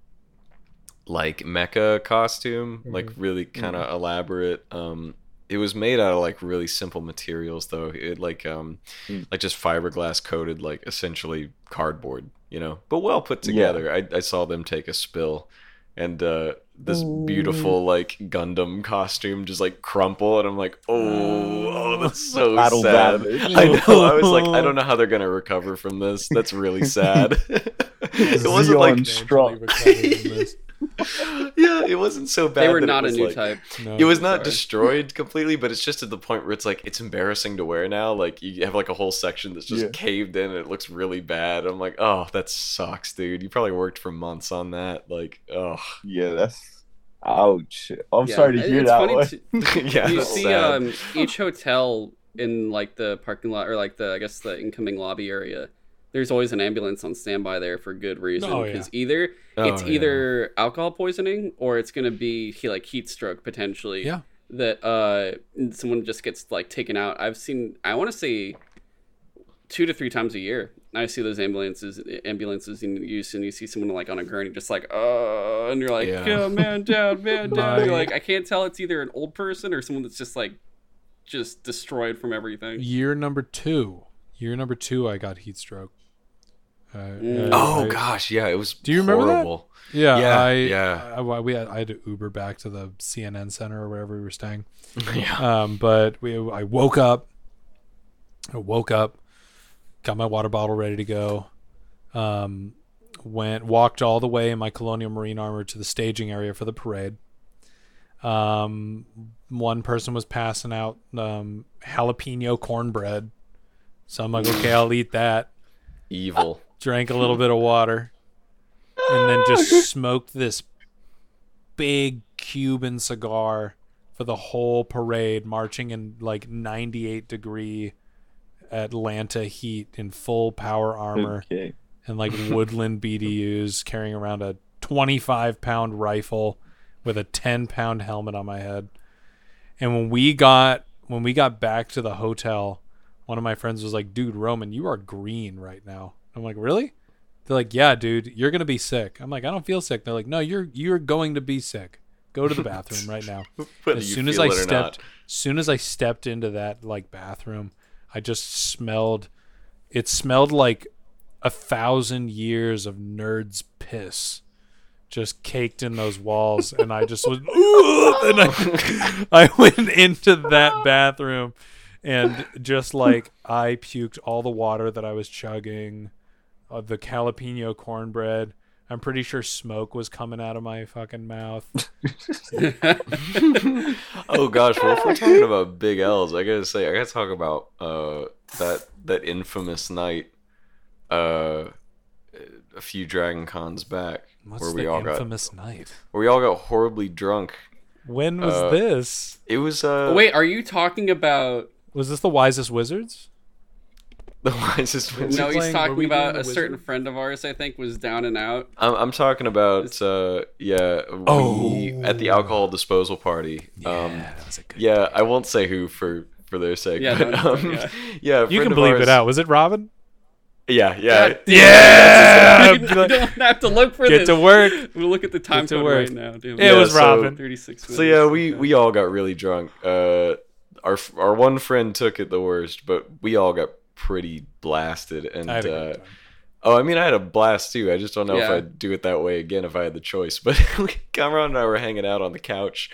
like mecha costume, like really kind of elaborate. Um it was made out of like really simple materials though. It like um
Mm.
like just fiberglass coated like essentially cardboard, you know, but well put
Yeah.
together. I I saw them take a spill and uh this beautiful like Gundam costume just like crumple and I'm like, "Oh, oh that's so
Battle
sad."
damage. [laughs]
I know. I was like, I don't [laughs] know how they're gonna recover from this. That's really sad. [laughs] it wasn't
Zeon
like,
strong. [laughs]
yeah, it wasn't so bad.
They were not a new
like-
type.
It was not
Sorry.
destroyed completely, but it's just at the point where it's like it's embarrassing to wear now. Like you have like a whole section that's just
Yeah.
caved in and it looks really bad. I'm like, oh, that sucks, dude. You probably worked for months on that. Like, oh,
Yeah, that's ouch. I'm
Yeah,
sorry to hear
it's
that
funny
one.
to- [laughs] [laughs]
yeah.
you see
sad.
um, each hotel in like the parking lot or like the I guess the incoming lobby area. There's always an ambulance on standby there for good reason
Oh, yeah.
because either
Oh,
it's
yeah.
either alcohol poisoning or it's gonna be he- like heat stroke potentially.
Yeah.
That uh someone just gets like taken out. I've seen I want to say two to three times a year. I see those ambulances ambulances in use and you see someone like on a gurney just like uh and you're like
Yeah.
yeah. man down man down. [laughs] You're like I can't tell it's either an old person or someone that's just like just destroyed from everything.
Year number two. Year number two, I got heat stroke. Uh,
Mm.
uh,
Oh
I-
gosh, yeah, it was.
Do you remember that? Yeah,
Yeah,
I,
yeah.
I, I- we had, I had to Uber back to the CNN center or wherever we were staying. [laughs]
yeah.
Um, but we, I woke up. I woke up, got my water bottle ready to go. Um, went walked all the way in my Colonial Marine armor to the staging area for the parade. Um, one person was passing out um, jalapeno cornbread, so I'm like, okay, I'll eat that.
Evil.
Drank a little bit of water, and then just smoked this big Cuban cigar for the whole parade, marching in like 98 degree Atlanta heat in full power armor
Okay.
and like [laughs] woodland BDUs, carrying around a 25 pound rifle with a 10 pound helmet on my head. And when we got when we got back to the hotel, one of my friends was like, "Dude, Roman, you are green right now." I'm like, "Really?" They're like, "Yeah, dude, you're gonna be sick." I'm like, "I don't feel sick." They're like, "No, you're you're going to be sick. Go to the bathroom right now." [laughs] As soon as I stepped,
not.
soon as I stepped into that like bathroom, I just smelled. It smelled like a thousand years of nerds piss, just caked in those walls, and I just was. and I, [laughs] I went into that bathroom, and just like I puked all the water that I was chugging, uh, the jalapeno cornbread. I'm pretty sure smoke was coming out of my fucking mouth. [laughs] [laughs]
Oh gosh, well if we're talking about big L's, I gotta say I gotta talk about uh that that infamous night uh a few Dragon Cons back
What's
where we
the
all got
infamous night?
where we all got horribly drunk.
When was
Uh,
this?
It was uh
Wait, are you talking about?
Was this the wisest wizards? [laughs]
the wisest
No, he's talking about a
the
certain
wizard?
friend of ours. I think was down and out.
I'm I'm talking about uh yeah we,
Oh.
at the alcohol disposal party. Um
that was a good.
yeah, I won't say who for for their sake.
Yeah,
but,
don't-
um,
yeah. [laughs]
yeah.
You can
of
believe
ours-
it out. Was it Robin?
Yeah, yeah.
God
Yeah! [laughs]
you don't have to look for
Get
this.
to work.
We'll look at the time
to
code
work.
right now. Damn
It was
so-
Robin.
Thirty-six.
So yeah, we we all got really drunk. Uh, our our one friend took it the worst, but we all got pretty blasted. And
I had a
uh,
time.
oh, I mean, I had a blast too. I just don't know if I'd do it that way again if I had the choice. [laughs] But Cameron and I were hanging out on the couch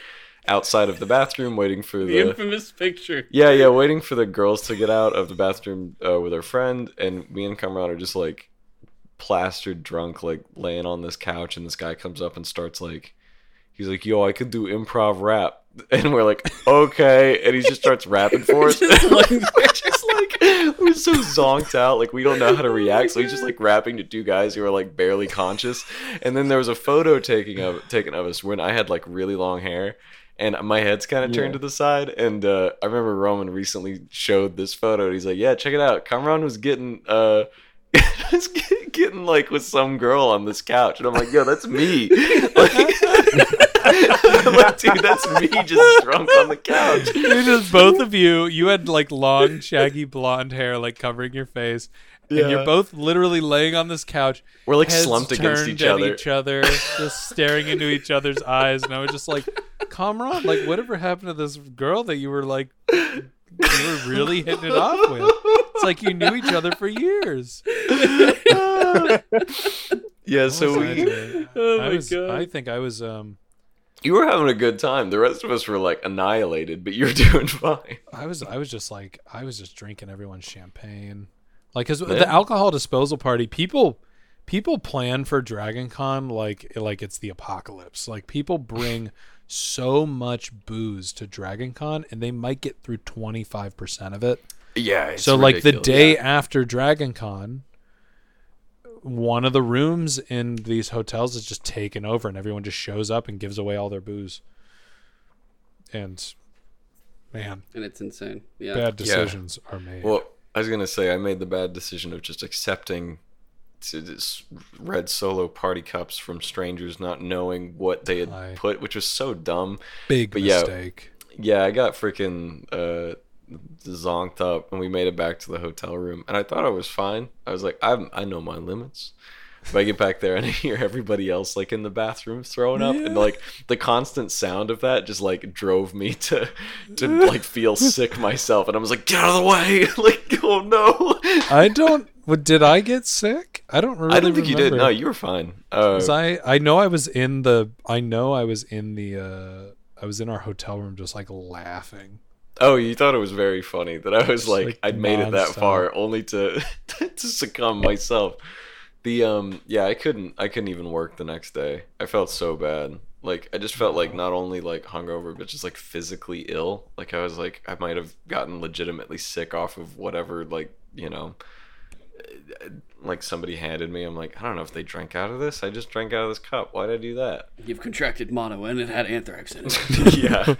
outside of the bathroom, waiting for
the
the.
infamous picture.
yeah, yeah, waiting for the girls to get out of the bathroom uh, with our friend, and me and Cameron are just like plastered drunk, like laying on this couch, and this guy comes up and starts like, he's like, "Yo, I could do improv rap," and we're like, "Okay," and he just starts rapping for [laughs] us.
Just like-
we're just like, [laughs] we're so zonked out, like we don't know how to react, so he's just like rapping to two guys who are like barely conscious, and then there was a photo taking of taken of us when I had like really long hair and my head's kind of turned to the side. And uh, I remember Roman recently showed this photo. And he's like, "Yeah, check it out. Kamran was getting uh, [laughs] was getting like with some girl on this couch." And I'm like, "Yo, that's me." Like, dude, that's me just drunk on the couch. [laughs]
You just both of you. You had like long, shaggy blonde hair, like covering your face, and you're both literally laying on this couch,
We're like
heads
slumped against
turned
each
at
other.
each other, just staring into each other's eyes. And I was just like, Kamran, like, whatever happened to this girl that you were like, you were really hitting it off with? It's like you knew each other for years. [laughs]
yeah, so
What was I
we,
doing?
Oh
I
my
was,
god.
I think I was, um,
you were having a good time. The rest of us were like annihilated, but you were [laughs] doing fine.
I was I was just like I was just drinking everyone's champagne, like because
Yeah.
the alcohol disposal party people people plan for Dragon Con like like it's the apocalypse. Like people [laughs] bring so much booze to Dragon Con and they might get through twenty five percent of it.
Yeah. it's
so like the day after Dragon Con, one of the rooms in these hotels is just taken over and everyone just shows up and gives away all their booze. And man,
and it's insane. Yeah.
bad decisions are made.
Well, I was gonna say I made the bad decision of just accepting to this red solo party cups from strangers, not knowing what they had
Aye.
put, which was so dumb.
Big
but yeah.
mistake.
Yeah, I got freaking uh, zonked up, and we made it back to the hotel room, and I thought I was fine. I was like, i'm I know my limits. But I get back there and [laughs] I hear everybody else like in the bathroom throwing up, and like the constant sound of that just like drove me to to [laughs] like feel sick myself, and I was like, get out of the way! [laughs] like, oh no!
I don't. What did I get sick? I don't really.
I don't think you did. No, you were fine. Uh,
I I know I was in the. I know I was in the. uh I was in our hotel room, just like laughing.
Oh, you thought it was very funny that I was like,
like,
I'd made it that far, only [laughs] to to succumb myself. The um, yeah, I couldn't. I couldn't even work the next day. I felt so bad. Like I just felt like not only like hungover, but just like physically ill. Like I was like I might have gotten legitimately sick off of whatever like you know like somebody handed me. I'm like, I don't know if they drank out of this. I just drank out of this cup. Why did I do that?
You've contracted mono and it had anthrax in it. [laughs] [laughs]
yeah.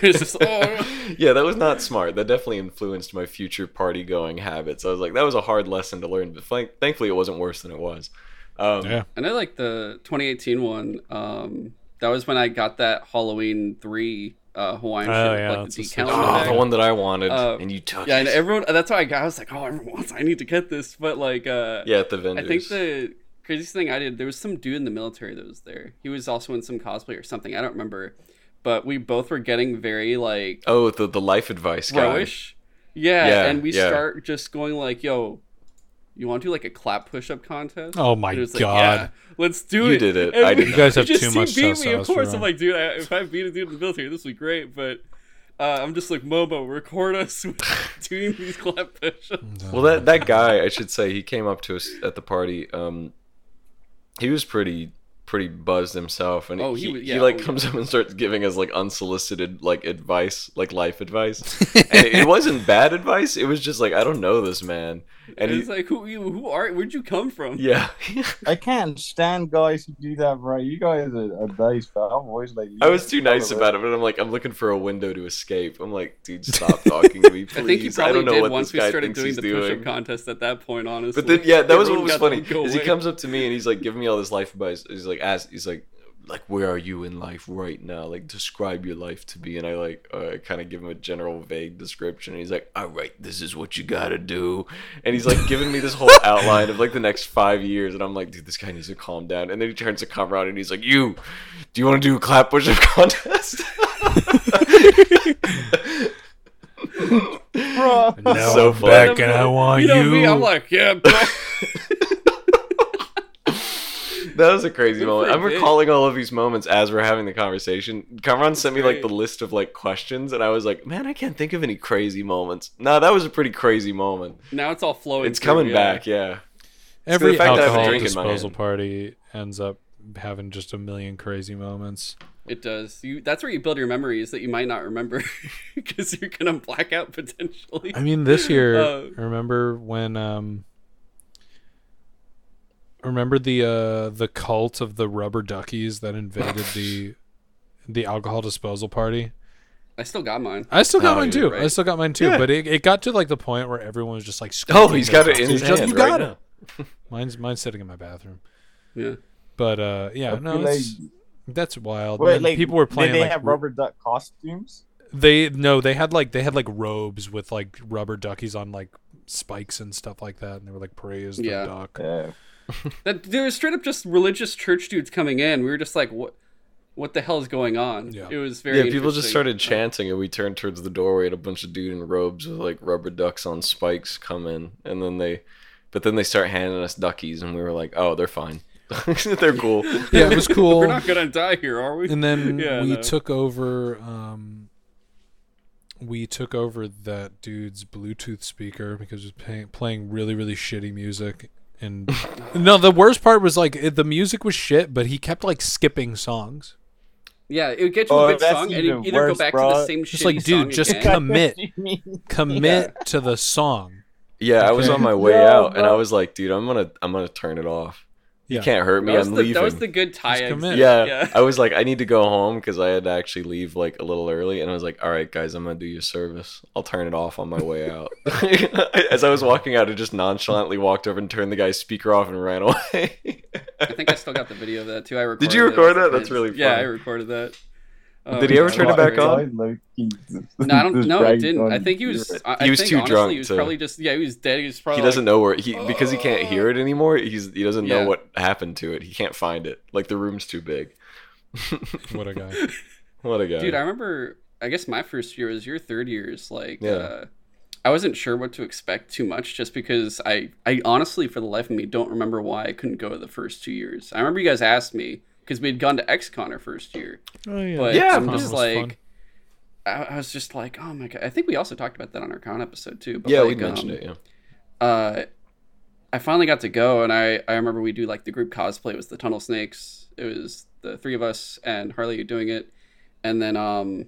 Just, oh. [laughs]
yeah, that was not smart. That definitely influenced my future party going habits. I was like, that was a hard lesson to learn, but thank- thankfully it wasn't worse than it was. Um,
Yeah.
And I like the 2018 one. Um, that was when I got that Halloween three uh, Hawaiian
Oh,
shit,
yeah,
like the decal.
sick
in the
Oh,
back.
the one that I wanted,
Uh,
and you took
Yeah, and everyone. That's how I got. I was like, oh, everyone wants. I need to get this, but like, uh,
yeah, at the vendors.
I think the craziest thing I did, there was some dude in the military that was there. He was also in some cosplay or something. I don't remember, but we both were getting very like
oh, the the life advice guy.
Yeah,
Yeah,
and we
yeah.
start just going like, "Yo, you want to do like a clap push-up contest?"
Oh my
And like,
God.
yeah, let's do
You
it.
did it.
And
I did
You guys have
just
too
he
much
beat me, of course. I'm like, dude, I, if I beat a dude in the military, this would be great. But uh, I'm just like, Momo, record us [laughs] doing these clap push-ups.
Well, that that guy, I should say, he came up to us at the party. Um, he was pretty pretty buzzed himself, and
Oh,
he,
he
he,
was- yeah,
like
oh, yeah.
comes up and starts giving us like unsolicited like advice, like life advice. [laughs] and it, it wasn't bad advice. It was just like I don't know this man, and he's
like, who you? Who are? Where'd you come from?
yeah. [laughs]
I can't stand guys who do that, Right, You guys are, are nice, but I'm always like.
I was too nice about it, but I'm like, I'm looking for a window to escape. I'm like, dude, stop talking to me, please. [laughs]
I think he
I
probably
don't know
did
what
once we started doing the
doing.
push-up contest. At that point, honestly,
But then, yeah, that was what was funny.
to go
Is he comes up to me and he's like giving me all this life advice. He's like, ask, he's like, like, where are you in life right now? Like, describe your life to me. And I like, uh, kind of give him a general, vague description. And he's like, all right, this is what you gotta do. And he's like giving me this whole [laughs] outline of like the next five years. And I'm like, dude, this guy needs to calm down. And then he turns to come around and he's like, you, do you want to do a clap push-up contest? [laughs]
Bro. [laughs]
Now
so
I'm back and I want
you
you.
know me. I'm like, yeah, bro.
That was a crazy
Good
moment. I'm recalling all of these moments as we're having the conversation. Cameron sent me like the list of like questions, and I was like, "Man, I can't think of any crazy moments." No, that was a pretty crazy moment.
now it's all flowing.
It's
through,
coming
yeah.
back, yeah.
Every
the fact that I have a
alcohol
drink in my
disposal party ends up having just a million crazy moments.
It does. You. That's where you build your memories that you might not remember [laughs] because you're gonna black out potentially.
I mean, this year, [laughs]
Uh,
remember when um, remember the uh the cult of the rubber duckies that invaded the [laughs] the alcohol disposal party?
I still got mine.
I still got
Oh,
mine
you're
too. I still got mine too.
Yeah.
But it, it got to like the point where everyone was just like,
Oh, he's got it in his
sausages.
hand
You got
right
it. Mine's mine's sitting in my bathroom.
Yeah.
But uh, yeah,
I
no,
feel like-
that's wild.
Wait, like
people were playing
Did they
like
have rubber duck costumes?
They no, they had like they had like robes with like rubber duckies on like spikes and stuff like that, and they were like praise the duck.
Yeah. [laughs]
That there was straight up just religious church dudes coming in. We were just like, what? What the hell is going on?
Yeah.
It was very.
Yeah, people just started chanting, and we turned towards the doorway, and a bunch of dude in robes with like rubber ducks on spikes come in, and then they, but then they start handing us duckies, and we were like, oh, they're fine, [laughs] they're cool.
Yeah, it was [laughs] cool.
We're not gonna die here, are we?
and then
Yeah,
we
no.
took over. Um, we took over that dude's Bluetooth speaker because it was playing, playing really really shitty music. And [laughs] no, the worst part was like it, the music was shit, but he kept like skipping songs.
Yeah, it would get you
Oh,
a good
that's
song, and you
even
either go
worse,
back to the same
shit.
Just
like, dude,
song
just
again.
come- Commit.
What you mean?
Commit to the song.
Yeah, I was on my way
Yeah,
out, and I was like, dude, I'm gonna, I'm gonna turn it off. You
Yeah.
can't hurt me. I'm
the,
leaving.
that was the good tie
Just commit.
exit.
yeah,
yeah.
I was like, I need to go home because I had to actually leave like a little early, and I was like, all right, guys, I'm gonna do your service. I'll turn it off on my way out. [laughs] As I was walking out, I just nonchalantly walked over and turned the guy's speaker off and ran [laughs] away.
I think I still got the video of that too. I recorded.
Did
you
record
as
that? That's
kid.
really
Yeah, I recorded that. Oh,
Did he ever turn it back
great.
on?
No, I [laughs] don't.
Just
No, it didn't.
on
I think he was. I,
He
I
was
think,
too
honestly,
drunk
He was
to-
probably just. Yeah, he was dead. He was probably.
he doesn't
like,
know where he because he can't hear it anymore. He's he doesn't know
Yeah.
what happened to it. He can't find it. Like the room's too big. [laughs]
What a guy. [laughs]
what a guy.
Dude, I remember. I guess my first year was your third year's. Like,
Yeah.
uh, I wasn't sure what to expect too much, just because I, I honestly, for the life of me, don't remember why I couldn't go the first two years. I remember you guys asked me because we had gone to XCon our first year,
Oh yeah.
but
Yeah,
I'm just
was fun.
like, I, I was just like, oh my god. I think we also talked about that on our con episode too. But
yeah,
like,
we mentioned
um,
it. Yeah.
uh, I finally got to go, and I, I remember we do like the group cosplay. It was the Tunnel Snakes. It was the three of us and Harley doing it, and then um,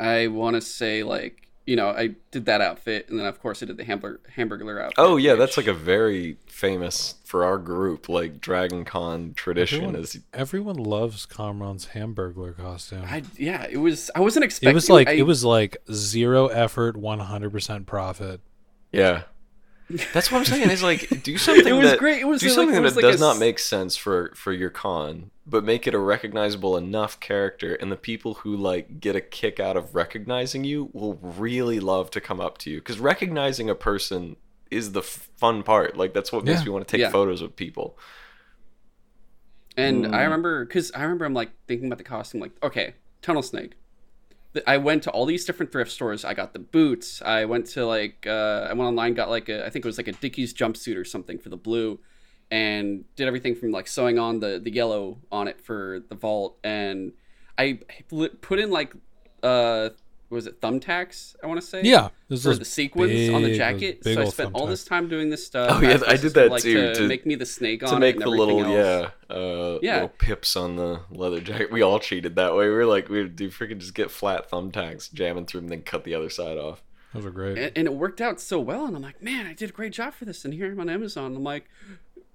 I want to say like you know, I did that outfit, and then of course I did the hamburger hamburger outfit.
Oh yeah, that's like a very famous for our group, like Dragon Con tradition
Everyone,
is
everyone loves Kamran's Hamburglar costume.
I yeah, it was. I wasn't expecting.
it was like
I-
it was like zero effort, one hundred percent profit.
Yeah. That's what I'm saying. Is like do [laughs] something
It was
that
great. It was
do
like-
something
was
that
like a
does not
s-
make sense for for your con, but make it a recognizable enough character, and the people who like get a kick out of recognizing you will really love to come up to you because recognizing a person is the fun part. Like that's what makes me want to take
Yeah.
photos of people.
And I
Mm.
remember because I remember I'm like thinking about the costume, like okay, tunnel snake. I went to all these different thrift stores. I got the boots. I went to like uh, I went online, got like a I think it was like a Dickies jumpsuit or something for the blue, and did everything from like sewing on the the yellow on it for the vault, and I put in like uh was it thumbtacks I want to say
Yeah, this
for the sequins on the jacket. So I
big
spent all this time doing this stuff.
Oh, yeah,
asked
I did
sister,
that
like,
too,
To,
to-
make me the snake on
to
it
make
and
the little
else.
yeah uh
Yeah.
little pips on the leather jacket. We all cheated that way. We were like we would do freaking just get flat thumbtacks, jam them through, and then cut the other side off.
Those are great.
and, and it worked out so well and i'm like man i did a great job for this and here i'm on amazon i'm like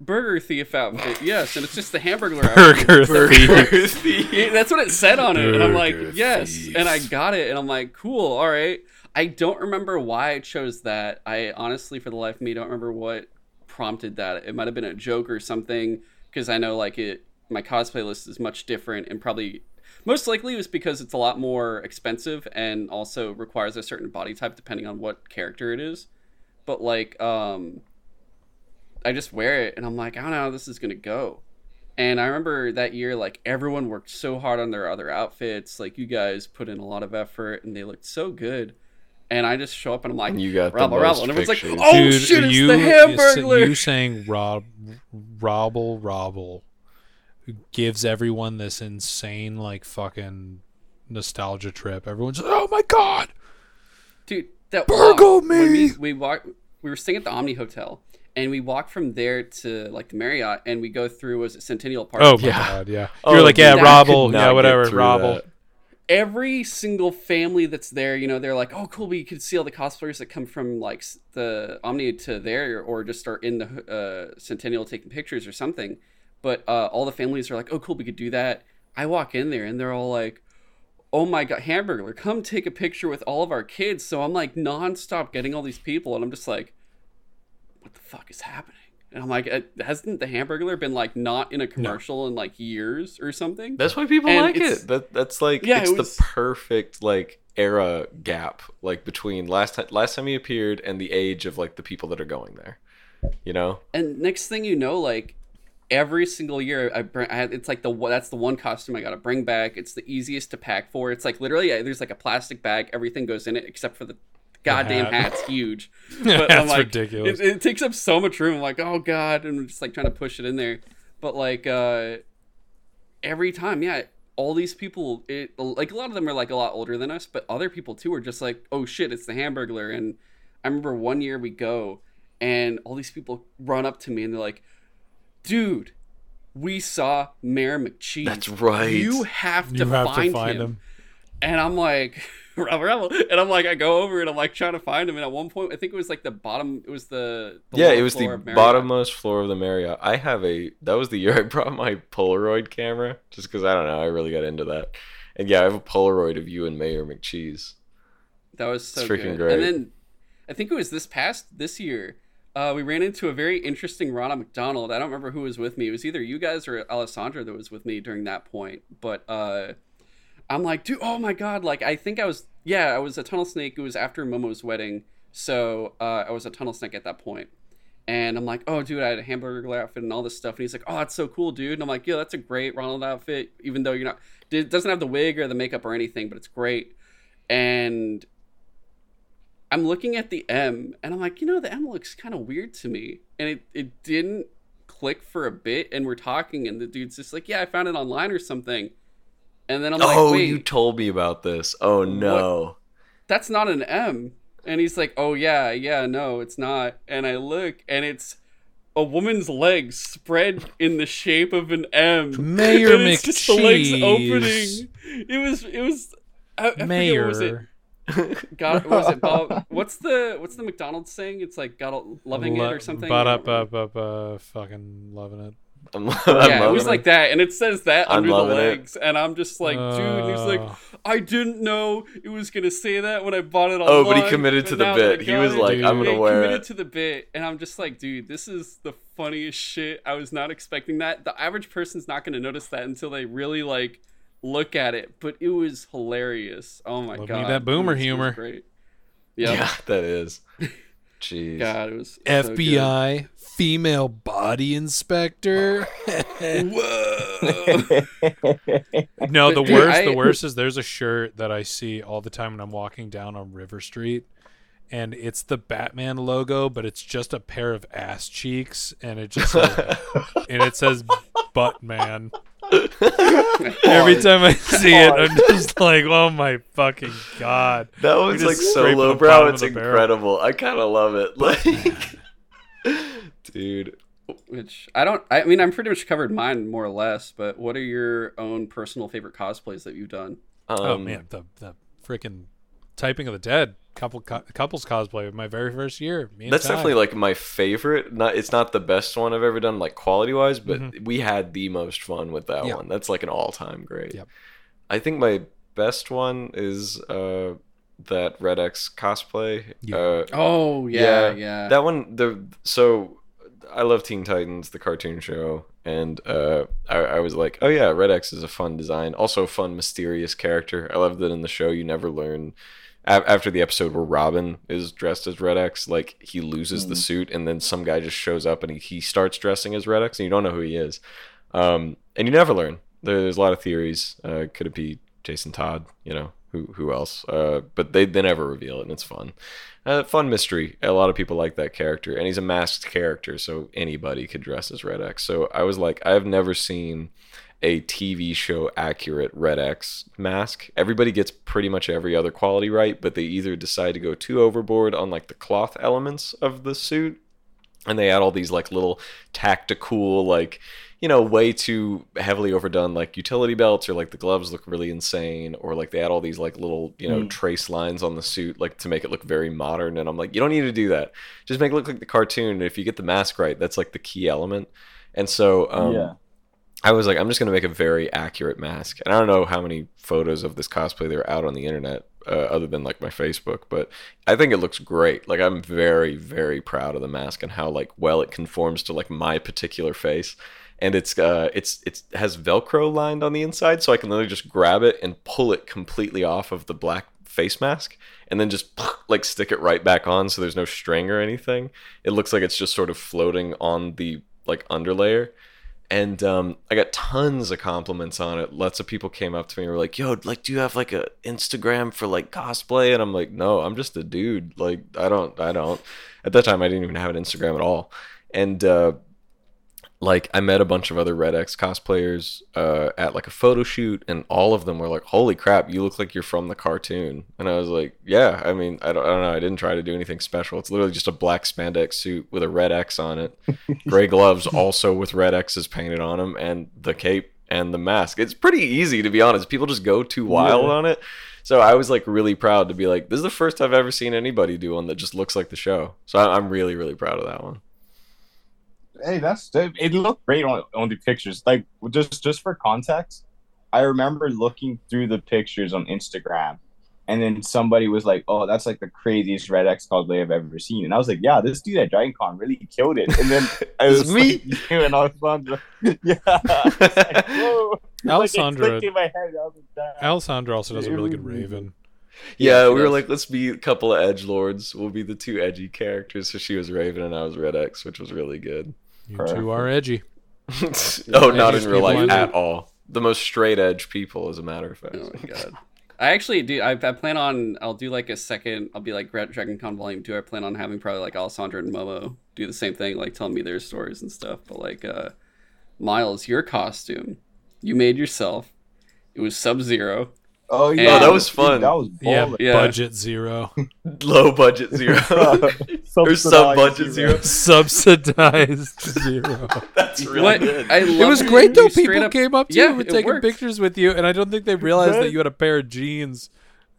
burger thief outfit yes and it's just the hamburger outfit.
Burger thief.
Yeah, that's what it said on it and i'm like yes
thief.
and i got it and i'm like cool all right i don't remember why i chose that i honestly for the life of me don't remember what prompted that it might have been a joke or something because i know like it my cosplay list is much different and probably most likely it was because it's a lot more expensive and also requires a certain body type depending on what character it is but like um i just wear it and i'm like i don't know how this is gonna go and i remember that year like everyone worked so hard on their other outfits like you guys put in a lot of effort and they looked so good and i just show up and i'm like
you got the
Robble,
most
Robble. And everyone's like, oh
Dude,
shit, it's
you,
the Hamburglar.
You saying Rob, Robble, Robble, gives everyone this insane like fucking nostalgia trip. Everyone's like, oh my god,
dude that
Burgle
walk,
me!
we, we walk we were staying at the omni hotel and we walk from there to like the marriott and we go through was it centennial park
oh
Yeah.
god, yeah.
Oh,
You're like, yeah,
dude, I could
Robble, yeah, whatever,
through
Robble.
that.
every single family that's there, you know, they're like, "Oh, cool! We could see all the cosplayers that come from like the Omni to there, or just are in the uh, Centennial taking pictures or something." But uh, all the families are like, "Oh, cool! We could do that." I walk in there and they're all like, "Oh my god, hamburger, come take a picture with all of our kids!" So I'm like nonstop getting all these people, and I'm just like, "What the fuck is happening?" And I'm like, uh, "Hasn't the Hamburglar been like not in a commercial in like years or something?"
That's why people
And
like it. That that's like
Yeah,
it's
it was-
the perfect like era gap like between last time last time he appeared and the age of like the people that are going there. You know?
and next thing you know like every single year i bring I, it's like the that's the one costume i gotta bring back it's the easiest to pack for it's like literally uh, there's like a plastic bag everything goes in it except for the goddamn
hat.
hat's huge [laughs]
That's
I'm like,
ridiculous.
it, it takes up so much room I'm like oh god and I'm just like trying to push it in there but like uh every time yeah all these people it like a lot of them are like a lot older than us but other people too are just like oh shit it's the hamburglar and i remember one year we go and all these people run up to me and they're like dude we saw mayor mccheese
That's right.
you have to,
you have
find,
to find
him.
him.
and i'm like and i'm like i go over and i'm like trying to find him and at one point i think it was like the bottom it was the, the
yeah, it was the bottommost floor of the Marriott. I have a that was the year I brought my Polaroid camera just because I don't know I really got into that. And yeah, I have a Polaroid of you and Mayor McCheese.
That was so
It's freaking
good.
great.
And then I think it was this past this year. Uh, we ran into a very interesting Ronald McDonald. I don't remember who was with me. It was either you guys or Alessandra that was with me during that point. But uh, I'm like, dude, oh my god! Like, I think I was, yeah, I was a tunnel snake. It was after Momo's wedding, so uh, I was a tunnel snake at that point. And I'm like, oh, dude, I had a hamburger outfit and all this stuff. And he's like, oh, that's so cool, dude. And I'm like, yeah, that's a great Ronald outfit, even though you're not, it doesn't have the wig or the makeup or anything, but it's great. And I'm looking at the M and I'm like, you know, the M looks kind of weird to me. And it, it didn't click for a bit. And we're talking, and the dude's just like, yeah, I found it online or something. And then I'm like,
oh,
wait,
you told me about this. Oh no.
that's not an M. And he's like, oh, yeah, yeah, no, it's not. And I look, and it's a woman's legs spread in the shape of an M.
Mayor [laughs]
and it's just the legs
McCheese.
opening. It was, it was, I, I forget what was it?
Mayor.
God, what was it? [laughs] Bob, what's the what's the McDonald's saying? It's like got loving it or something.
But up, up, up, fucking loving it.
I'm, I'm
yeah, it
loving
was like that, and it says that
I'm
under the
loving it.
legs, and I'm just like, dude. And he's like,
Uh,
I didn't know it was gonna say that when I bought it
Oh, but he committed to the
now that I
bit. He was
it,
like,
I'm
gonna
he
wear
committed
it.
to the bit, and I'm just like, dude, this is the funniest shit. I was not expecting that. The average person's not gonna notice that until they really like look at it. But it was hilarious. Oh my
Love me
god,
that boomer
It was- it was
humor.
Great.
Yeah, [laughs]
Yeah.
that is. [laughs] Jeez.
God, it was so good.
FBI female body inspector. [laughs]
Whoa.
no, the
Dude,
worst.
I-
The worst is there's a shirt that I see all the time when I'm walking down on River Street, and it's the Batman logo, but it's just a pair of ass cheeks, and it just says, [laughs] and it says "Butt Man." [laughs] Every time I see it, I'm just like, "Oh my fucking god!"
That one's like so
scraping the
lowbrow. It's incredible. I kind of love it. [laughs] Like, [laughs] dude.
Which I don't. I mean, I'm pretty much covered mine more or less. But what are your own personal favorite cosplays that you've done?
Um,
oh man, the the freaking typing of the dead couple co- couples cosplay of my very first year. Me and
That's
Ty.
definitely like my favorite. Not it's not the best one I've ever done, like quality wise, but
Mhm.
we had the most fun with that
Yeah.
one. That's like an all time great.
Yep.
I think my best one is uh that Red X cosplay.
Yeah.
Uh,
Oh yeah,
Yeah,
yeah.
that one the so I love Teen Titans, the cartoon show, and uh, I, I was like, oh yeah, Red X is a fun design, also a fun mysterious character. I love that in the show you never learn. A- After the episode where Robin is dressed as Red X, like he loses the
Mhm.
suit, and then some guy just shows up and he, he starts dressing as Red X, and you don't know who he is, um, and you never learn. There's a lot of theories. Uh, could it be Jason Todd? You know who who else? Uh, but they they never reveal it, and it's fun. Uh, fun mystery. A lot of people like that character, and he's a masked character, so anybody could dress as Red X. So I was like, I've never seen a TV show accurate Red X mask. Everybody gets pretty much every other quality right, but they either decide to go too overboard on like the cloth elements of the suit, and they add all these like little tactical like you know, way too heavily overdone, like utility belts or like the gloves look really insane, or like they add all these like little, you know,
Mm.
trace lines on the suit, like to make it look very modern. And I'm like, you don't need to do that. Just make it look like the cartoon. And if you get the mask right, that's like the key element. And so, um,
yeah.
I was like, I'm just gonna make a very accurate mask, and I don't know how many photos of this cosplay there are out on the internet, uh, other than like my Facebook, but I think it looks great. Like I'm very, very proud of the mask and how like well it conforms to like my particular face, and it's uh, it's it has Velcro lined on the inside, so I can literally just grab it and pull it completely off of the black face mask, and then just [laughs] like stick it right back on, so there's no string or anything. It looks like it's just sort of floating on the like underlayer and um, I got tons of compliments on it. Lots of people came up to me and were like, "Yo, like, do you have like a Instagram for like cosplay?" And I'm like, "No, I'm just a dude. Like, I don't, I don't." At that time, I didn't even have an Instagram at all. And uh, like, I met a bunch of other Red X cosplayers uh, at like a photo shoot, and all of them were like, "Holy crap, you look like you're from the cartoon." And I was like, "Yeah, I mean, I don't, I don't know. I didn't try to do anything special. It's literally just a black spandex suit with a red X on it." [laughs] gray gloves also with red X's painted on them, and the cape and the mask. It's pretty easy to be honest. People just go too wild
Yeah.
on it. So I was like really proud to be like, this is the first I've ever seen anybody do one that just looks like the show. So I'm really really proud of that one.
Hey, that's it. Looked great on on the pictures. Like just just for context, I remember looking through the pictures on Instagram, and then somebody was like, "Oh, that's like the craziest Red X cosplay I've ever seen." And I was like, "Yeah, this dude at Dragon Con really killed it." And then [laughs] I
It's
was
me.
like, and Alessandra. [laughs] yeah. I was like, [laughs] Whoa.
Alessandra-
Like, in my head. Like,
Alessandra also does a really good Raven.
Yeah,
she
we were like, let's be a couple of edge lords. We'll be the two edgy characters. So she was Raven and I was Red X, which was really good.
You
Perfect.
two are edgy. [laughs]
oh, not in real life
people
at all. The most straight edge people, as a matter of fact.
Oh my god. I actually do. I, I plan on. I'll do like a second. I'll be like Gra- Dragon Con Volume Two. I plan on having probably like Alessandra and Momo do the same thing, like telling me their stories and stuff. But like, uh Miles, your costume, you made yourself. It was Sub Zero.
Oh yeah,
Oh, that
was
dude,
fun.
That was
Yeah.
Yeah.
budget zero, [laughs]
Low budget zero. [laughs] or sub budget zero. [laughs]
subsidized zero.
That's really
What?
good.
I
It was
that
great though.
you
People
up-
came up to
Yeah,
you and
it
taking
worked.
pictures with you, and I don't think they realized that you had a pair of jeans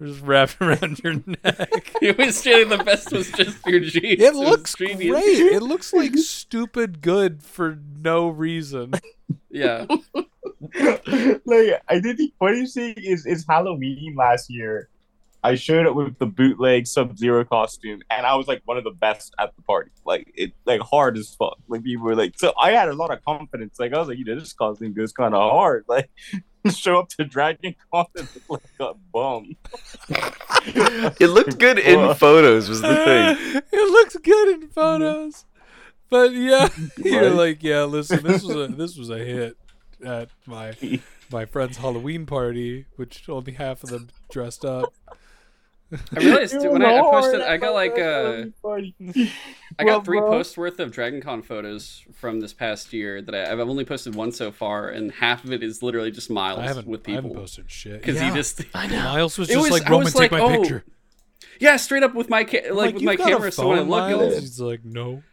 just wrapped around your neck.
it was really the best was just your jeans.
It
was
looks
genius.
great. It looks like [laughs] stupid good for no reason.
Yeah. [laughs]
like I think the funniest thing is is Halloween last year. I showed up with the bootleg Sub Zero costume, and I was like one of the best at the party. Like it, like hard as fuck. Like people were like, so I had a lot of confidence. Like I was like, you know, this costume goes kind of hard. [laughs] Like show up to Dragon Con and look like a bum. [laughs]
It looked good in photos. Was the thing. [laughs]
it looks good in photos. But yeah, you're like, yeah, listen, this was a this was a hit at my my friend's Halloween party, which only half of them dressed up. [laughs]
I realized
It
when
was
I, I posted, I got like uh, [laughs] [laughs] I got three posts worth of Dragon Con photos from this past year that I, I've only posted one so far, and half of it is literally just Miles
I haven't
with
I haven't
people.
posted shit.
Because
Yeah.
he just I know
Miles was
It
just
was-
like
I
Roman,
was
take
like,
my
oh,
picture.
yeah, straight up with my ca-
I'm
like, with my camera. So when I
phone,
look, it
Miles?" he's like, no.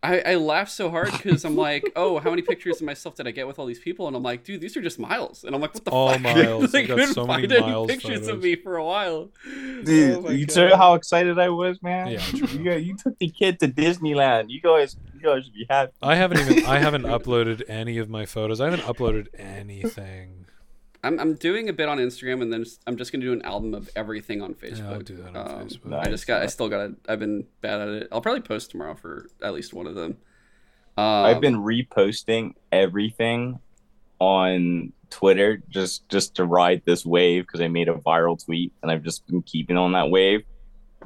I, I laughed so hard because I'm like, oh, how many pictures of myself did I get with all these people? And I'm like, dude, these are just Miles. And I'm like, what the
All
fuck? [laughs]
Miles.
I
I got
couldn't
so many
find any
Miles
pictures
photos.
of me for a while.
Dude,
Oh my
you
God.
saw how excited I was, man.
Yeah,
you, got, you took the kid to Disneyland. You guys, you guys should be happy.
I haven't even I haven't [laughs] uploaded any of my photos. I haven't uploaded anything.
I'm, I'm doing a bit on Instagram, and then I'm just gonna do an album of everything on Facebook.
Yeah, I'll do that on
Um,
Facebook.
I just got. I still got. I've been bad at it. I'll probably post tomorrow for at least one of them. Um,
I've been reposting everything on Twitter just just to ride this wave because I made a viral tweet and I've just been keeping on that wave.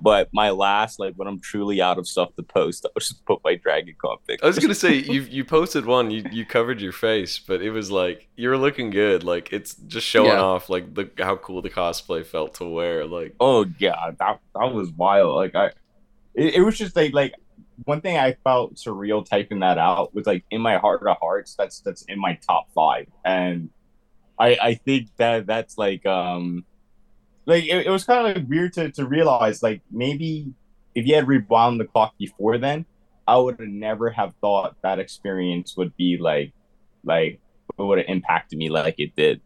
But my last, like when I'm truly out of stuff to post, I'll just put my Dragon Con picture.
I was gonna say [laughs] you you posted one. You you covered your face, but it was like you were looking good. Like it's just showing
Yeah.
off like the how cool the cosplay felt to wear. Like
Oh yeah, that that was wild. Like I, it, it was just like like one thing I felt surreal typing that out was like in my heart of hearts. That's that's in my top five, and I I think that that's like um like it, it was kind of like weird to to realize like maybe if you had rewound the clock before then, I would have never have thought that experience would be like like it would have impacted me like it did,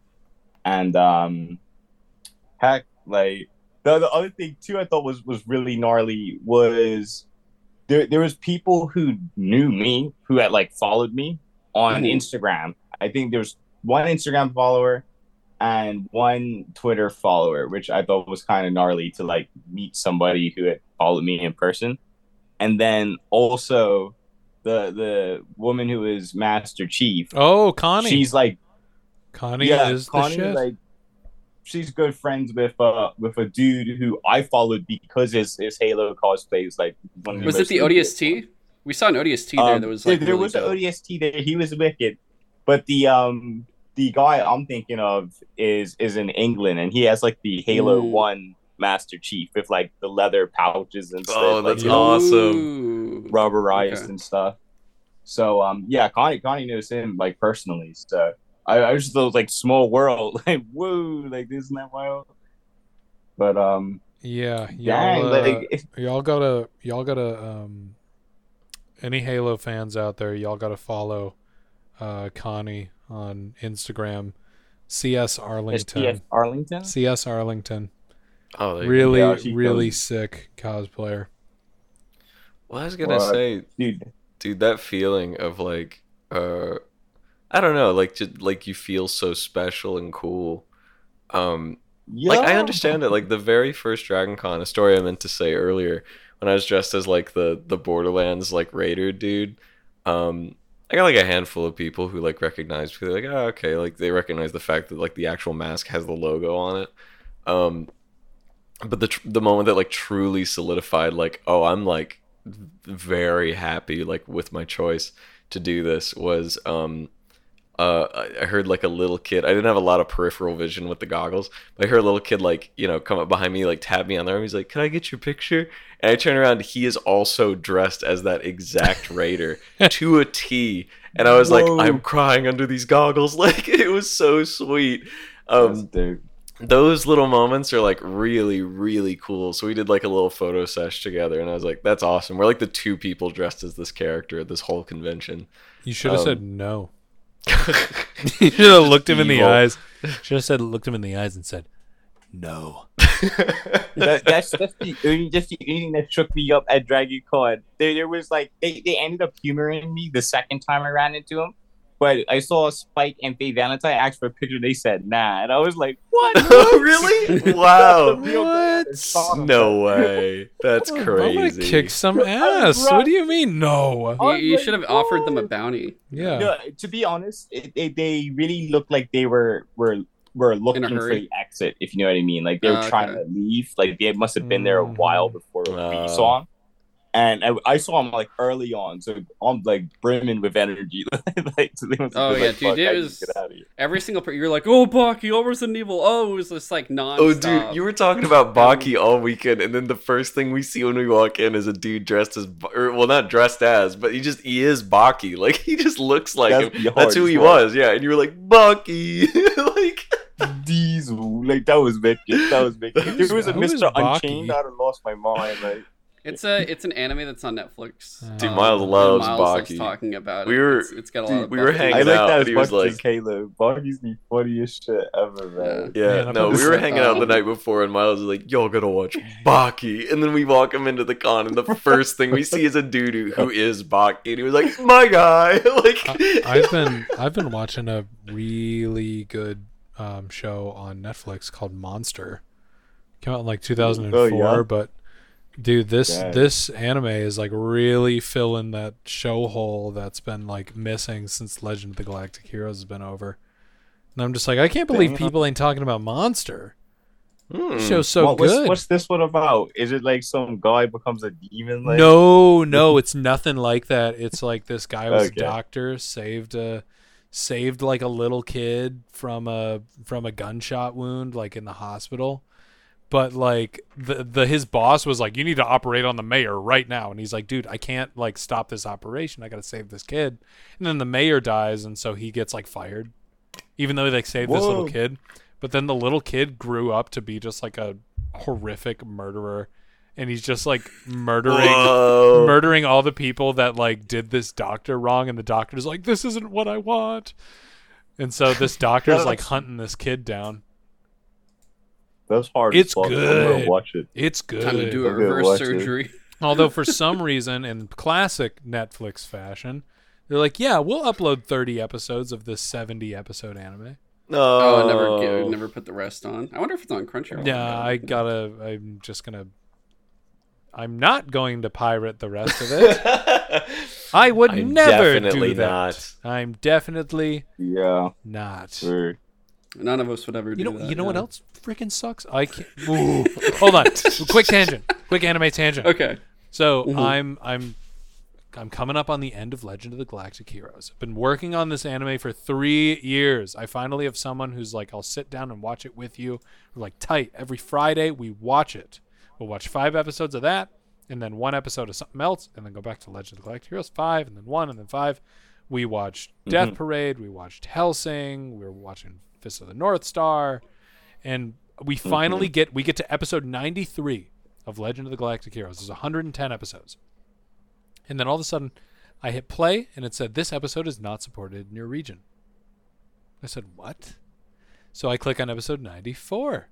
and um heck like the, the other thing too I thought was was really gnarly was there there was people who knew me who had like followed me on
Mhm.
Instagram. I think there was one Instagram follower and one Twitter follower, which I thought was kind of gnarly to like meet somebody who had followed me in person. And then also the the woman who is Master Chief.
Oh, Connie.
She's like
Connie
yeah,
is the
Connie,
shit.
like she's good friends with uh with a dude who I followed because his his Halo cosplay is like one of the
was it the
ridiculous
ODST? We saw an ODST there
Um,
that was
there, there
really
was
dope.
an ODST there. He was wicked, but the um the guy I'm thinking of is is in England and he has like the Halo
Ooh.
One Master Chief with like the leather pouches and stuff.
Oh, that's
you know,
awesome.
Ooh.
rubberized
Okay.
and stuff. So um yeah, Connie Connie knows him like personally. So I, I just thought like small world [laughs] like whoa like isn't that wild? But um
yeah, y'all, uh,
like if,
y'all gotta y'all gotta um any Halo fans out there, y'all gotta follow uh Connie on Instagram. CS Arlington.
STF Arlington.
CS Arlington.
oh, they,
Really,
Yeah,
really
goes-
sick cosplayer.
Well, I was gonna
Well,
say,
Dude,
dude, that feeling of like, uh, I don't know, like just like you feel so special and cool. Um,
yeah.
like I understand it. Like the very first Dragon Con, a story I meant to say earlier, when I was dressed as like the the Borderlands like raider dude. Um, I got like a handful of people who like recognized me. They're like, oh, okay, like they recognize the fact that like the actual mask has the logo on it. Um, but the tr- the moment that like truly solidified, like, oh, I'm like very happy like with my choice to do this was um uh, I- heard like a little kid. I didn't have a lot of peripheral vision with the goggles, but I heard a little kid like you know come up behind me, like tap me on the arm. He's like, "Can I get your picture?" And I turn around. He is also dressed as that exact [laughs] raider to a T. And I was
Whoa.
like, "I'm crying under these goggles." [laughs] Like it was so sweet. Um, those little moments are like really really cool. So we did like a little photo sesh together, and I was like, "That's awesome." We're like the two people dressed as this character at this whole convention.
You should have
Um,
said no. You should have looked him in the
Evil.
eyes. Should have said looked him in the eyes and said no. [laughs]
that, that's that's the only just the only thing that shook me up at Dragon Con. There, there was like they, they ended up humoring me the second time I ran into him. But I saw Spike and Faye Valentine ask for a picture. They said nah, and I was like, "What? [laughs]
Oh, really? [laughs] Wow. [laughs]
What?
No way. That's crazy!
I'm gonna
crazy.
kick some ass. What do you mean no?
You, you should have offered them a bounty.
Yeah.
No, to be honest, it, they, they really looked like they were were were looking for the exit. If you know what I mean, like they were
Ah,
trying
okay.
to leave. Like they must have been there a
Mm.
while before
Ah.
we saw him. And I, I saw him like early on, so I'm like brimming with energy. [laughs] like, so they must have
Oh, yeah,
like,
dude, it
I need to
was-
get out of here."
Every single per you're like, oh Baki, oh Resident Evil, oh it was just like non.
Oh, dude, you were talking about Baki all weekend, and then the first thing we see when we walk in is a dude dressed as, or well, not dressed as, but he just he is Baki. [laughs] Like he just looks like
That's
him. That's who he
part.
was, yeah. And you were like Baki, [laughs] like
Diesel, like that was wicked. That was wicked. If
Who's-
it was a Mister Unchained, I'd have lost my mind. Like
It's a it's an anime that's on Netflix.
Dude,
Miles
and
loves
Miles loves
Baki.
talking about it.
We were-
it's, it's got a lot
dude,
of
we were
Baki.
hanging
I like
out,
that as
he
much
was
as
like-
Caleb. Baki's the funniest shit ever, man.
Yeah,
Man, I
no, we were hanging out the
um,
night before, and Miles was like, "Y'all gotta watch Baki," and then we walk him into the con, and the first thing we see is a dude who, who is Baki, and he was like, "My guy," [laughs] like
I, I've been I've been watching a really good um, show on Netflix called Monster. Came out in like 2004,
Oh, yeah?
but dude, this
Yeah.
this anime is like really filling that show hole that's been like missing since Legend of the Galactic Heroes has been over. And I'm just like, I can't believe
Damn.
people ain't talking about Monster.
Hmm.
Show's so
What- what's,
good.
What's this one about? Is it like some guy becomes a demon? Like,
no, no, it's nothing like that. It's like this guy was
Okay.
a doctor, saved a saved like a little kid from a from a gunshot wound like in the hospital. But like the the his boss was like, You need to operate on the mayor right now and he's like, Dude, I can't like stop this operation. I gotta save this kid. And then the mayor dies and so he gets like fired. Even though he like saved this little kid. But then the little kid grew up to be just like a horrific murderer. And he's just like murdering
Whoa.
murdering all the people that like did this doctor wrong and the doctor's like this isn't what i want and so this doctor's like hunting this kid down
That's hard.
It's
as fuck. I'm
good.
watch it.
it's good
Time to do a
I'm gonna
reverse surgery. [laughs]
although for some reason in classic netflix fashion they're like yeah we'll upload 30 episodes of this 70 episode anime
No,
Oh, I never get, never put the rest on. I wonder if it's on Crunchyroll.
yeah i gotta i'm just gonna i'm not going to pirate the rest of it [laughs] i would
I'm
never
definitely
do that
not.
i'm definitely
Yeah,
not
sure.
None of us would ever do
You know,
that.
you know what else freaking sucks? I [laughs] can't. Ooh. Hold on, quick tangent, quick anime tangent.
Okay.
So
Mhm.
I'm I'm I'm coming up on the end of Legend of the Galactic Heroes. I've been working on this anime for three years. I finally have someone who's like, I'll sit down and watch it with you. We're like tight. Every Friday we watch it. We'll watch five episodes of that, and then one episode of something else, and then go back to Legend of the Galactic Heroes five, and then one, and then five. We watched Death Parade. We watched Hellsing. We were watching Fist of the North Star, and we mm-hmm. finally get we get to episode ninety three of Legend of the Galactic Heroes. There's 110 episodes. And then all of a sudden, I hit play and it said, This episode is not supported in your region. I said, What? So I click on episode 94.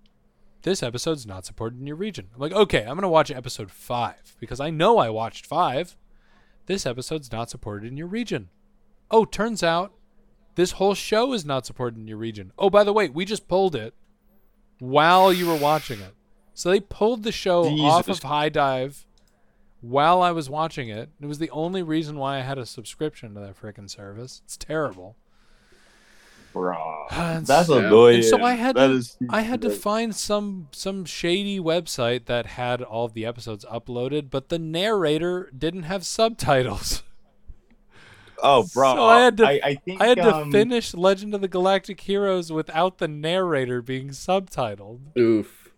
This episode's not supported in your region. I'm like, Okay, I'm to watch episode 5 because I know I watched 5. This episode's not supported in your region. Oh, turns out this whole show is not supported in your region. Oh, by the way, we just pulled it while you were watching it. So they pulled the show off of HIDIVE while I was watching it. It was the only reason why I had a subscription to that freaking service. It's terrible.
Bro, [sighs]
And
that's
so-
annoying.
and so I had
That
to,
is-
I had to find some some shady website that had all of the episodes uploaded, but the narrator didn't have subtitles. [laughs]
Oh, bro,
So I had to-
I, I think
I had to
um,
finish Legend of the Galactic Heroes without the narrator being subtitled.
Oof.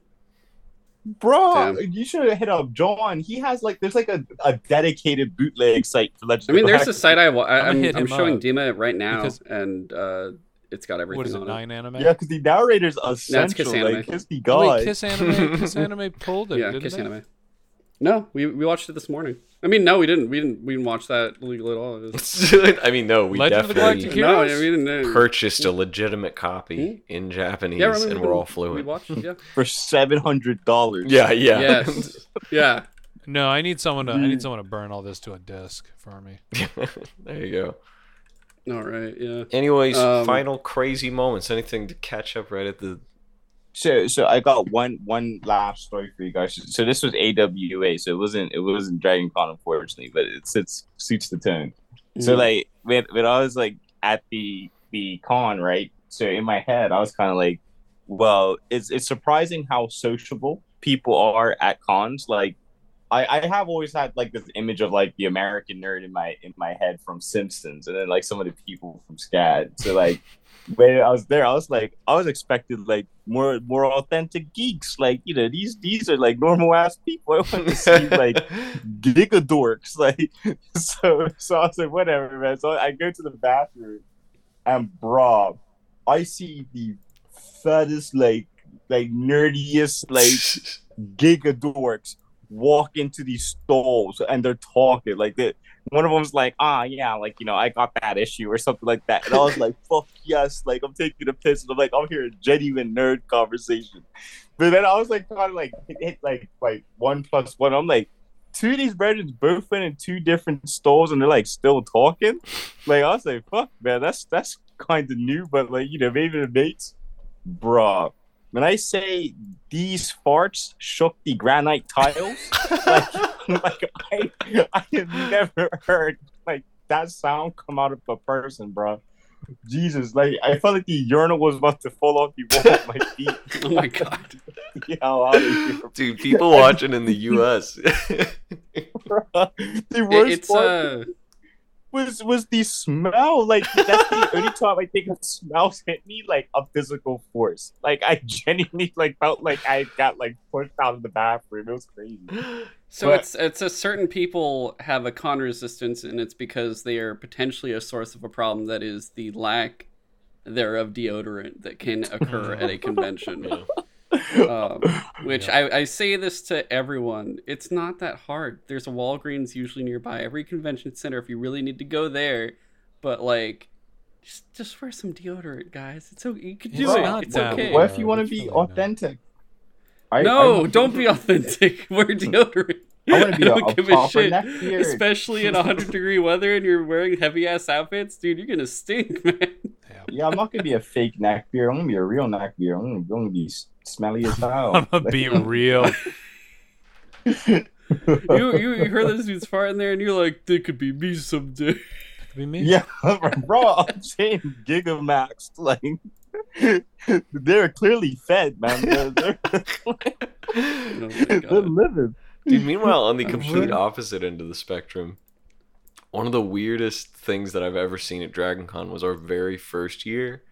Bro,
Damn.
you should have hit up John. He has like there's like a, a dedicated bootleg site for Legend.
I mean,
of
there's a site I wa- I,
I'm
I'm, I'm showing Dima right now,
because-
and uh, it's got everything
What is it,
on
nine anime?
Yeah, because the narrator's essential.
Kiss Anime.
like, kiss the
Oh, wait, Kiss Anime, Kiss [laughs] Anime pulled it,
yeah,
didn't
Kiss
they?
Anime. No, we, we watched it this morning. I mean, no, we didn't. We didn't. We didn't watch that illegal at all. Was- [laughs]
I mean, no, we
Legend
definitely
no,
Heroes?
we didn't. uh,
purchased a legitimate copy in Japanese,
yeah,
and we're all fluent.
We
fluent.
watched. Yeah. [laughs]
for seven hundred dollars.
Yeah, yeah.
Yes. [laughs] yeah.
No, I need someone to. I need someone to burn all this to a disc for me.
there you go.
All right. Yeah.
Anyways,
Um,
final crazy moments. Anything to catch up right at the
So so I got one one last story for you guys. So this was AWA, so it wasn't it wasn't Dragon Con unfortunately, but it it's suits the tone. So
Mhm.
like when when I was like at the the con, right? So in my head I was kind of like, well, it's it's surprising how sociable people are at cons. Like I, I have always had like this image of like the American nerd in my in my head from Simpsons, and then like some of the people from SCAD. So like when I was there, I was like I was expected like more more authentic geeks. Like you know these these are like normal ass people. [laughs] I want to see like [laughs] giga dorks. [laughs] Like so so I was like whatever man. So I go to the bathroom, and bro, I see the fattest like like nerdiest like giga dorks walk into these stalls and they're talking like that. One of them's like, ah, yeah, like you know, I got that issue or something like that, and I was like, fuck yes, like I'm taking a piss, and I'm like, I'm hearing genuine nerd conversation. But then I was like, kind of like hit, hit like like one plus one. I'm like, two of these brothers both went in two different stalls, and they're like still talking. Like I was like, fuck, man, that's that's kind of new, but like you know, maybe the mates, bruh. When I say these farts shook the granite tiles, [laughs] like, like I, I have never heard like that sound come out of a person, bro. Jesus, like I felt like the urinal was about to fall off the wall at my [laughs] feet.
Oh my god.
Yeah, out of here, [laughs]
Dude, people watching in the US.
bro. The
It-
worst
it's
part
uh.
Was was the smell. Like that's the [laughs] only time I think of smells hit me like a physical force. Like I genuinely like felt like I got like pushed out of the bathroom. It was crazy.
So
But-
it's it's a certain people have a con resistance, and it's because they are potentially a source of a problem that is the lack thereof deodorant that can occur at a [laughs] convention. Um, which I, I say this to everyone. It's not that hard. There's a Walgreens usually nearby every convention center if you really need to go there. But like, just just wear some deodorant, guys. It's okay. You can do
It's
it.
not
It's okay.
What if you want to be authentic? I,
no,
I,
don't be [laughs] authentic. [laughs] Wear deodorant.
I wanna be [laughs] a-
don't
a
give
proper
shit.
neckbeard.
Especially in [laughs] 100 degree weather and you're wearing heavy ass outfits, dude, you're gonna stink, [laughs] man.
Yeah, I'm not gonna be a fake neck beard. I'm gonna be a real neck beard. I'm gonna, be smelly as hell.
I'm gonna be real.
You, you you heard those dudes farting there and you're like, they could be me someday.
Could be me.
yeah, bro. I'm saying Gigamax. Like they're clearly fed, man. They're, they're,
Oh
they're living.
Dude, meanwhile, on the [laughs] complete opposite end of the spectrum, one of the weirdest things that I've ever seen at Dragon Con was our very first year.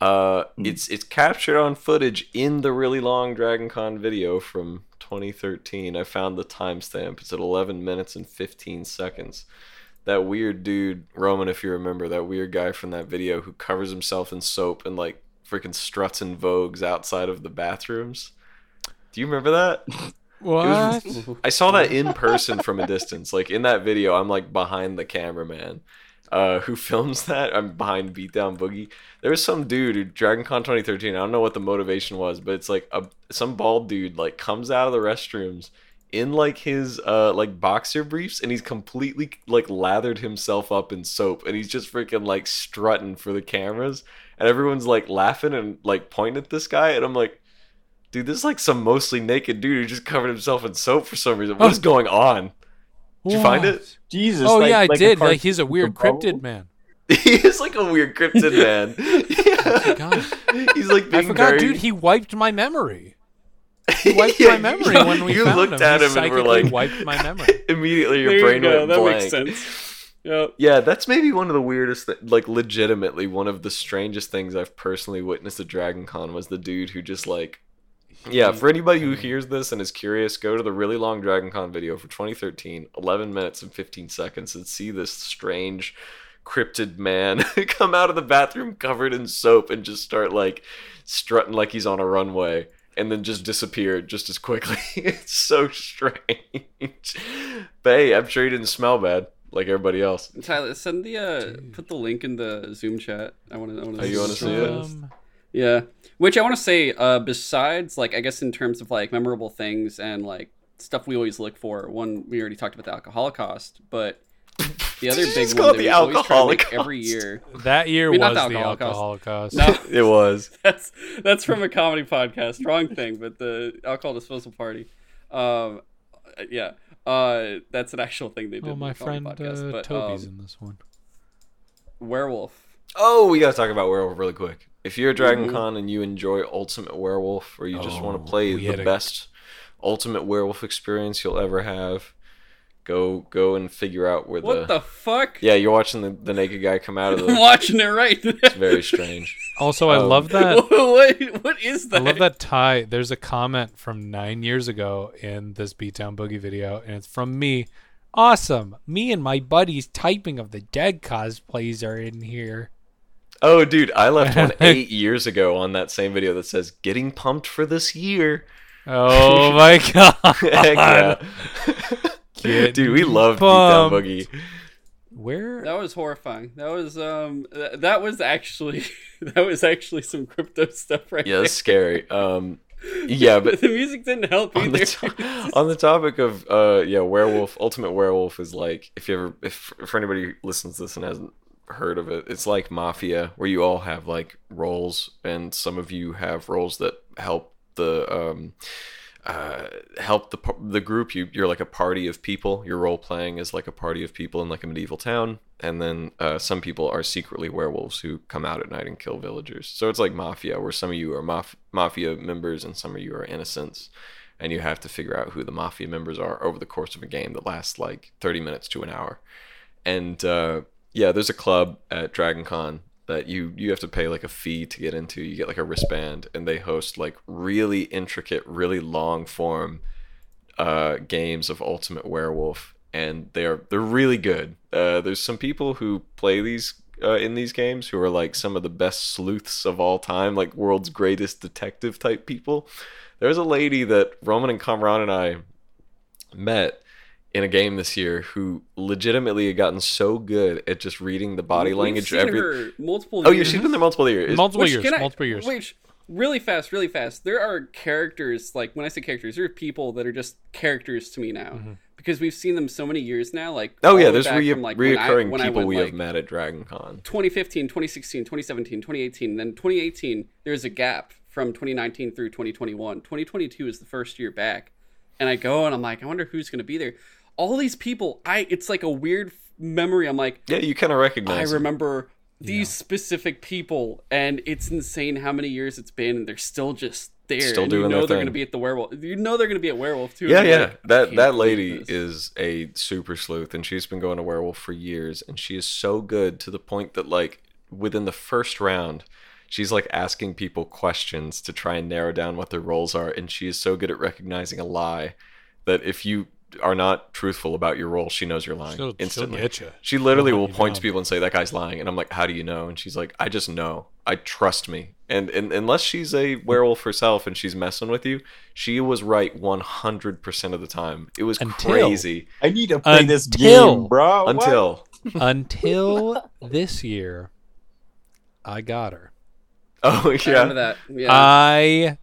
Uh,
Mm.
it's it's captured on footage in the really long Dragon Con video from 2013. I found the timestamp. It's at 11 minutes and 15 seconds. That weird dude, Roman, if you remember, that weird guy from that video who covers himself in soap and like freaking struts and vogues outside of the bathrooms. Do you remember that? [laughs]
What?
I saw that in person from a distance. Like in that video, I'm like behind the cameraman uh, who films that. I'm behind Beatdown Boogie. There was some dude who Dragon Con 2013. I don't know what the motivation was, but it's like a some bald dude like comes out of the restrooms in like his uh like boxer briefs and he's completely like lathered himself up in soap and he's just freaking like strutting for the cameras and everyone's like laughing and like pointing at this guy and I'm like dude this is like some mostly naked dude who just covered himself in soap for some reason what oh. is going on did you find it
Jesus.
Oh
like-
yeah, I
like
did. Like he's a weird
the
cryptid man. [laughs]
he is like a weird cryptid [laughs] man
Oh God. [laughs]
he's like being I
forgot,
very
dude. He wiped my memory. He wiped
Yeah,
my memory
you-
when we
you
found
looked
him.
at
He
him and were like
wiped my memory.
immediately your
There you
brain
go,
went
that
blank
makes sense. Yep.
Yeah, that's maybe one of the weirdest, th- like, legitimately one of the strangest things I've personally witnessed at Dragon Con was the dude who just, like, yeah, for anybody who hears this and is curious, go to the really long Dragon Con video for 2013, 11 minutes and 15 seconds, and see this strange cryptid man [laughs] come out of the bathroom covered in soap and just start, like, strutting like he's on a runway. and then just disappeared just as quickly. [laughs] it's so strange. But hey, I'm sure he didn't smell bad like everybody else.
Tyler, send the uh, put the link in the Zoom chat. I want to. I want
Oh, you wanna see it?
Um,
Yeah. Which I want to say, uh, besides, like, I guess in terms of like memorable things and like stuff we always look for. One, we already talked about the alcohol holocaust, but the other
Did
big one
call
that we
the
always try to
alcohol
make every year.
that year
I mean,
was
the
the
alcohol
alcohol holocaust.
No, [laughs]
It was. [laughs]
that's that's from a comedy podcast. Wrong thing, but the alcohol disposal party. Um, yeah. Uh, that's an actual thing they did.
Oh, my
the
friend
podcast,
uh,
but,
Toby's
um,
in this one.
werewolf.
Oh, we gotta talk about werewolf really quick. If you're a Dragon
Mhm.
Con and you enjoy Ultimate Werewolf, or you just want
Oh,
to play the
a-
best Ultimate Werewolf experience you'll ever have, go go and figure out where
What the fuck?
yeah you're watching the, the naked guy come out of
I'm [laughs] watching it right.
It's very strange. [laughs]
Also, I
um,
love that. [laughs]
what, what is that?
I love that tie. There's a comment from nine years ago in this Beatdown Boogie video, and it's from me. Awesome. Me and my buddies typing of the dead cosplays are in here.
Oh, dude, I left one [laughs] eight years ago on that same video that says "Getting pumped for this year."
Oh my [laughs] god.
Yeah. [laughs] dude, we love Beatdown
pumped.
Boogie.
Where
That was horrifying. That was um th- that was actually that was actually some crypto stuff right
Yeah, that's scary. Um, yeah, but
the music didn't help
on
either.
the, to- on the topic of uh yeah werewolf ultimate werewolf is like if you ever if for anybody who listens to this and hasn't heard of it. It's like mafia where you all have like roles and some of you have roles that help the um uh help the the group. You you're like a party of people. Your role playing is like a party of people in like a medieval town. And then uh, some people are secretly werewolves who come out at night and kill villagers. So it's like mafia where some of you are maf- mafia members and some of you are innocents. And you have to figure out who the mafia members are over the course of a game that lasts like 30 minutes to an hour. And uh, yeah there's a club at dragon con that you you have to pay like a fee to get into. You get like a wristband and they host like really intricate really long form uh, games of ultimate werewolf and they're they're really good. Uh, there's some people who play these uh, in these games who are like some of the best sleuths of all time like world's greatest detective type people. There's a lady that roman and Kamran and i met in a game this year who legitimately had gotten so good at just reading the body
We've
language
seen
every
her multiple
oh yeah she's been there multiple years
multiple
Which,
years,
can I-
multiple years.
Which really fast, really fast. There are characters like when I say characters, there are people that are just characters to me now
Mm-hmm.
because we've seen them so many years now. Like
oh yeah there's re-
from, like, when I-
reoccurring
when
people
went,
we
like,
have met at dragon con
2015, 2016, 2017, 2018. Then 2018, there's a gap from 2019 through 2021. 2022 is the first year back. And I go and I'm like, I wonder who's going to be there. All these people, I it's like a weird memory. I'm like,
yeah you kind of
I
recognize them.
remember these specific people and it's insane how many years it's been and they're still just there.
Still
and
doing
you know
their
they're
thing.
going to be at the werewolf. You know they're going to be at werewolf too.
Yeah, yeah.
like,
that that lady is a super sleuth, and she's been going to werewolf for years, and she is so good to the point that like within the first round, she's like asking people questions to try and narrow down what their roles are, and she is so good at recognizing a lie that if you are not truthful about your role, she knows you're lying
She'll, she'll get you.
She literally
She'll
will
hunt
point to people and say that guy's lying, and I'm like, "How do you know?" And she's like, "I just know. I trust me." And, and unless she's a werewolf herself and she's messing with you, she was right 100% of the time. It was
Until-
crazy
I need to play this game, bro.
Until [laughs]
Until this year, I got her.
oh [laughs]
I remember
yeah.
that. Yeah.
I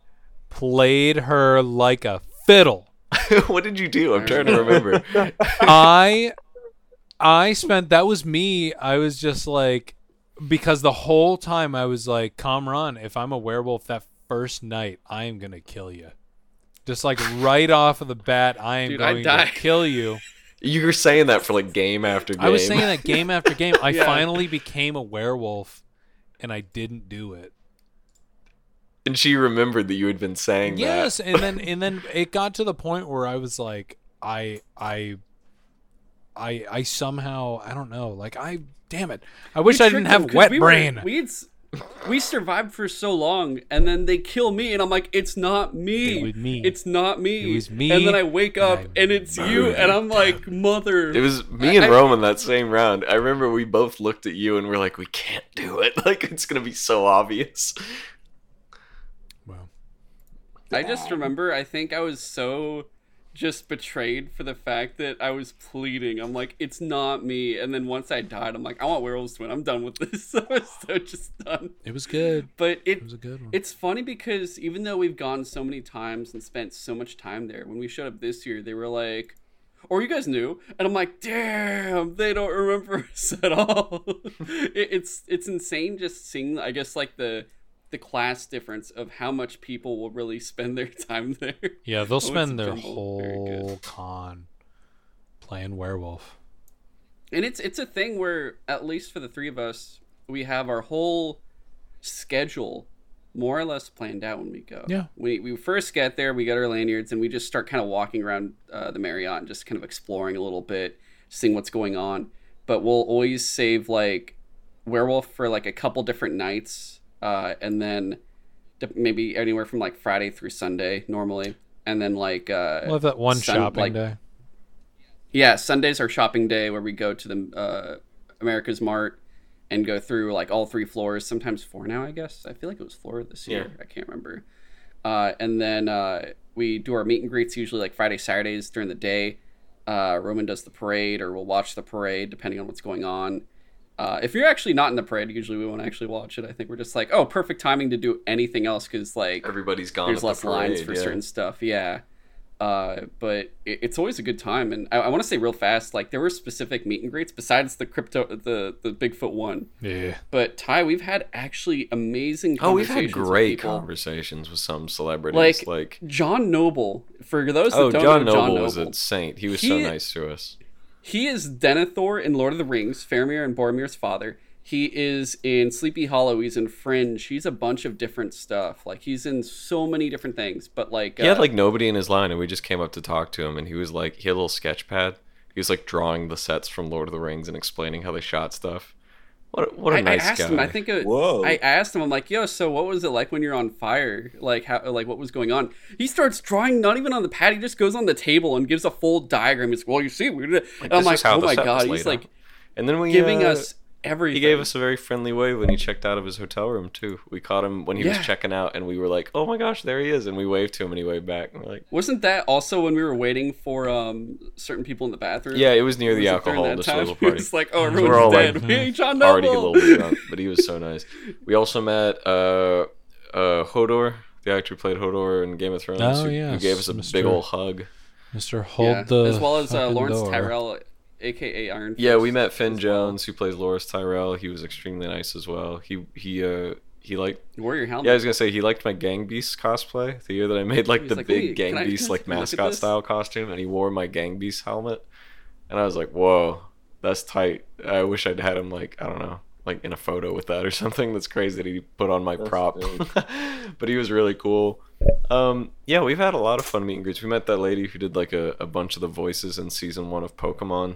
played her like a fiddle. [laughs]
what did you do? I'm trying to remember. [laughs]
I I spent that was me. I was just like because the whole time I was like, Kamran, if I'm a werewolf that first night, I am gonna kill you. Just like right off of the bat, I am
Dude,
going to kill you. [laughs]
You were saying that for like game after game.
I was saying that game after game. I
Yeah.
finally became a werewolf and I didn't do it.
And she remembered that you had been saying
Yes,
that.
and then and then it got to the point where I was like, I I I I somehow I don't know, like I damn it, I wish I didn't have wet
we were-
brain.
we had, s- we survived for so long, and then they kill me, and I'm like, it's not me.
It was me.
It's not me.
It was me,
And then I wake up,
I
and it's you, and I'm like, mother.
It was me and
I- I-
Roman that same round. I remember we both looked at you and we're like, we can't do it. [laughs] Like it's gonna be so obvious.
I just remember. I think I was so just betrayed for the fact that I was pleading. I'm like, it's not me. And then once I died, I'm like, I want werewolves to win. I'm done with this. [laughs] I was so just done.
It was good.
But it
It was a good one.
it's funny because even though we've gone so many times and spent so much time there, when we showed up this year, they were like, "Or you guys knew?" And I'm like, "Damn, they don't remember [laughs] us at all." [laughs] it, it's it's insane just seeing, I guess, like the the class difference of how much people will really spend their [laughs] time there.
yeah, they'll spend their. Whole con playing werewolf.
And it's it's a thing where at least for the three of us, we have our whole schedule more or less planned out when we go.
Yeah.
We we first get there, we get our lanyards, and we just start kind of walking around uh, the Marriott and just kind of exploring a little bit, seeing what's going on. But we'll always save like werewolf for like a couple different nights, uh, and then maybe anywhere from like Friday through Sunday normally, and then like uh,
We'll have that one
Sun-
shopping
like-
day.
yeah, Sundays are shopping day where we go to the uh, America's Mart and go through like all three floors. Sometimes four now, I guess. I feel like it was four this year. I can't remember. Uh, and then uh, we do our meet and greets usually like Friday, Saturdays during the day. Uh, Roman does the parade, or we'll watch the parade depending on what's going on. Uh, if you're actually not in the parade, usually we won't actually watch it. I think we're just like, oh, perfect timing to do anything else because like
Everybody's gone.
there's
at the
less lines for
yeah.
certain stuff yeah uh, but it, it's always a good time and i, I want to say real fast like there were specific meet and greets besides the crypto the the bigfoot one
Yeah.
but ty we've had actually amazing
Oh, we've
conversations
had
with
great
people.
conversations with some celebrities.
Like,
Like,
john noble for those that
oh,
don't
John
know
Noble,
john
was a saint. He was so nice to us.
He is denethor in lord of the rings faramir and boromir's father he is in sleepy hollow he's in fringe he's a bunch of different stuff like he's in so many different things but like
He had
uh,
like nobody in his line, and we just came up to talk to him, and he was like, he had a little sketch pad. He was like drawing the sets from Lord of the Rings and explaining how they shot stuff. What a, what a
I,
nice
I asked
guy.
him. I think it,
Whoa.
I asked him. I'm like, yo, so what was it like when you're on fire? Like how? Like what was going on? He starts drawing, not even on the pad. He just goes on the table and gives a full diagram. He's well, you see, we did. it." And I'm
this
like,
is how
oh my god.
laid
He's like
and then we
giving
uh,
us everything.
He gave us a very friendly wave when he checked out of his hotel room too. We caught him when he
Yeah.
was checking out, and we were like, "Oh my gosh, there he is!" And we waved to him, and he waved back. And we're like,
Wasn't that also when we were waiting for um certain people in the bathroom?
"Yeah, it was near the
Was it during
alcohol
that time? [laughs]
disposal party."
was like, oh, everyone's
we're all
dead.
like,
we ain't John
already a
Noble.
little bit drunk, but he was so nice. We also met uh, uh, Hodor, the actor who played Hodor in Game of Thrones,
Oh,
who, who gave us a
Mr.
big old hug.
Mister, hold
Yeah,
the
as well as uh, Loras
door.
Tyrell, aka Iron. Fist.
Yeah, we met Finn
well.
Jones, who plays Loras Tyrell. He was extremely nice as well. He he uh he liked
Warrior Helmet.
yeah, I was gonna say he liked my Gang Beast cosplay the year that I made like the
like,
big
"Wait,
Gang
I-
Beast [laughs] like
can [laughs] I look at
mascot style costume, and he wore my Gang Beast helmet, and I was like, whoa, that's tight. I wish I'd had him like I don't know. Like in a photo with that or [laughs] something. That's crazy that he put on my
That's
prop. but he was really cool. Um, yeah, we've had a lot of fun meet and greets. We met that lady who did like a, a bunch of the voices in season one of Pokemon,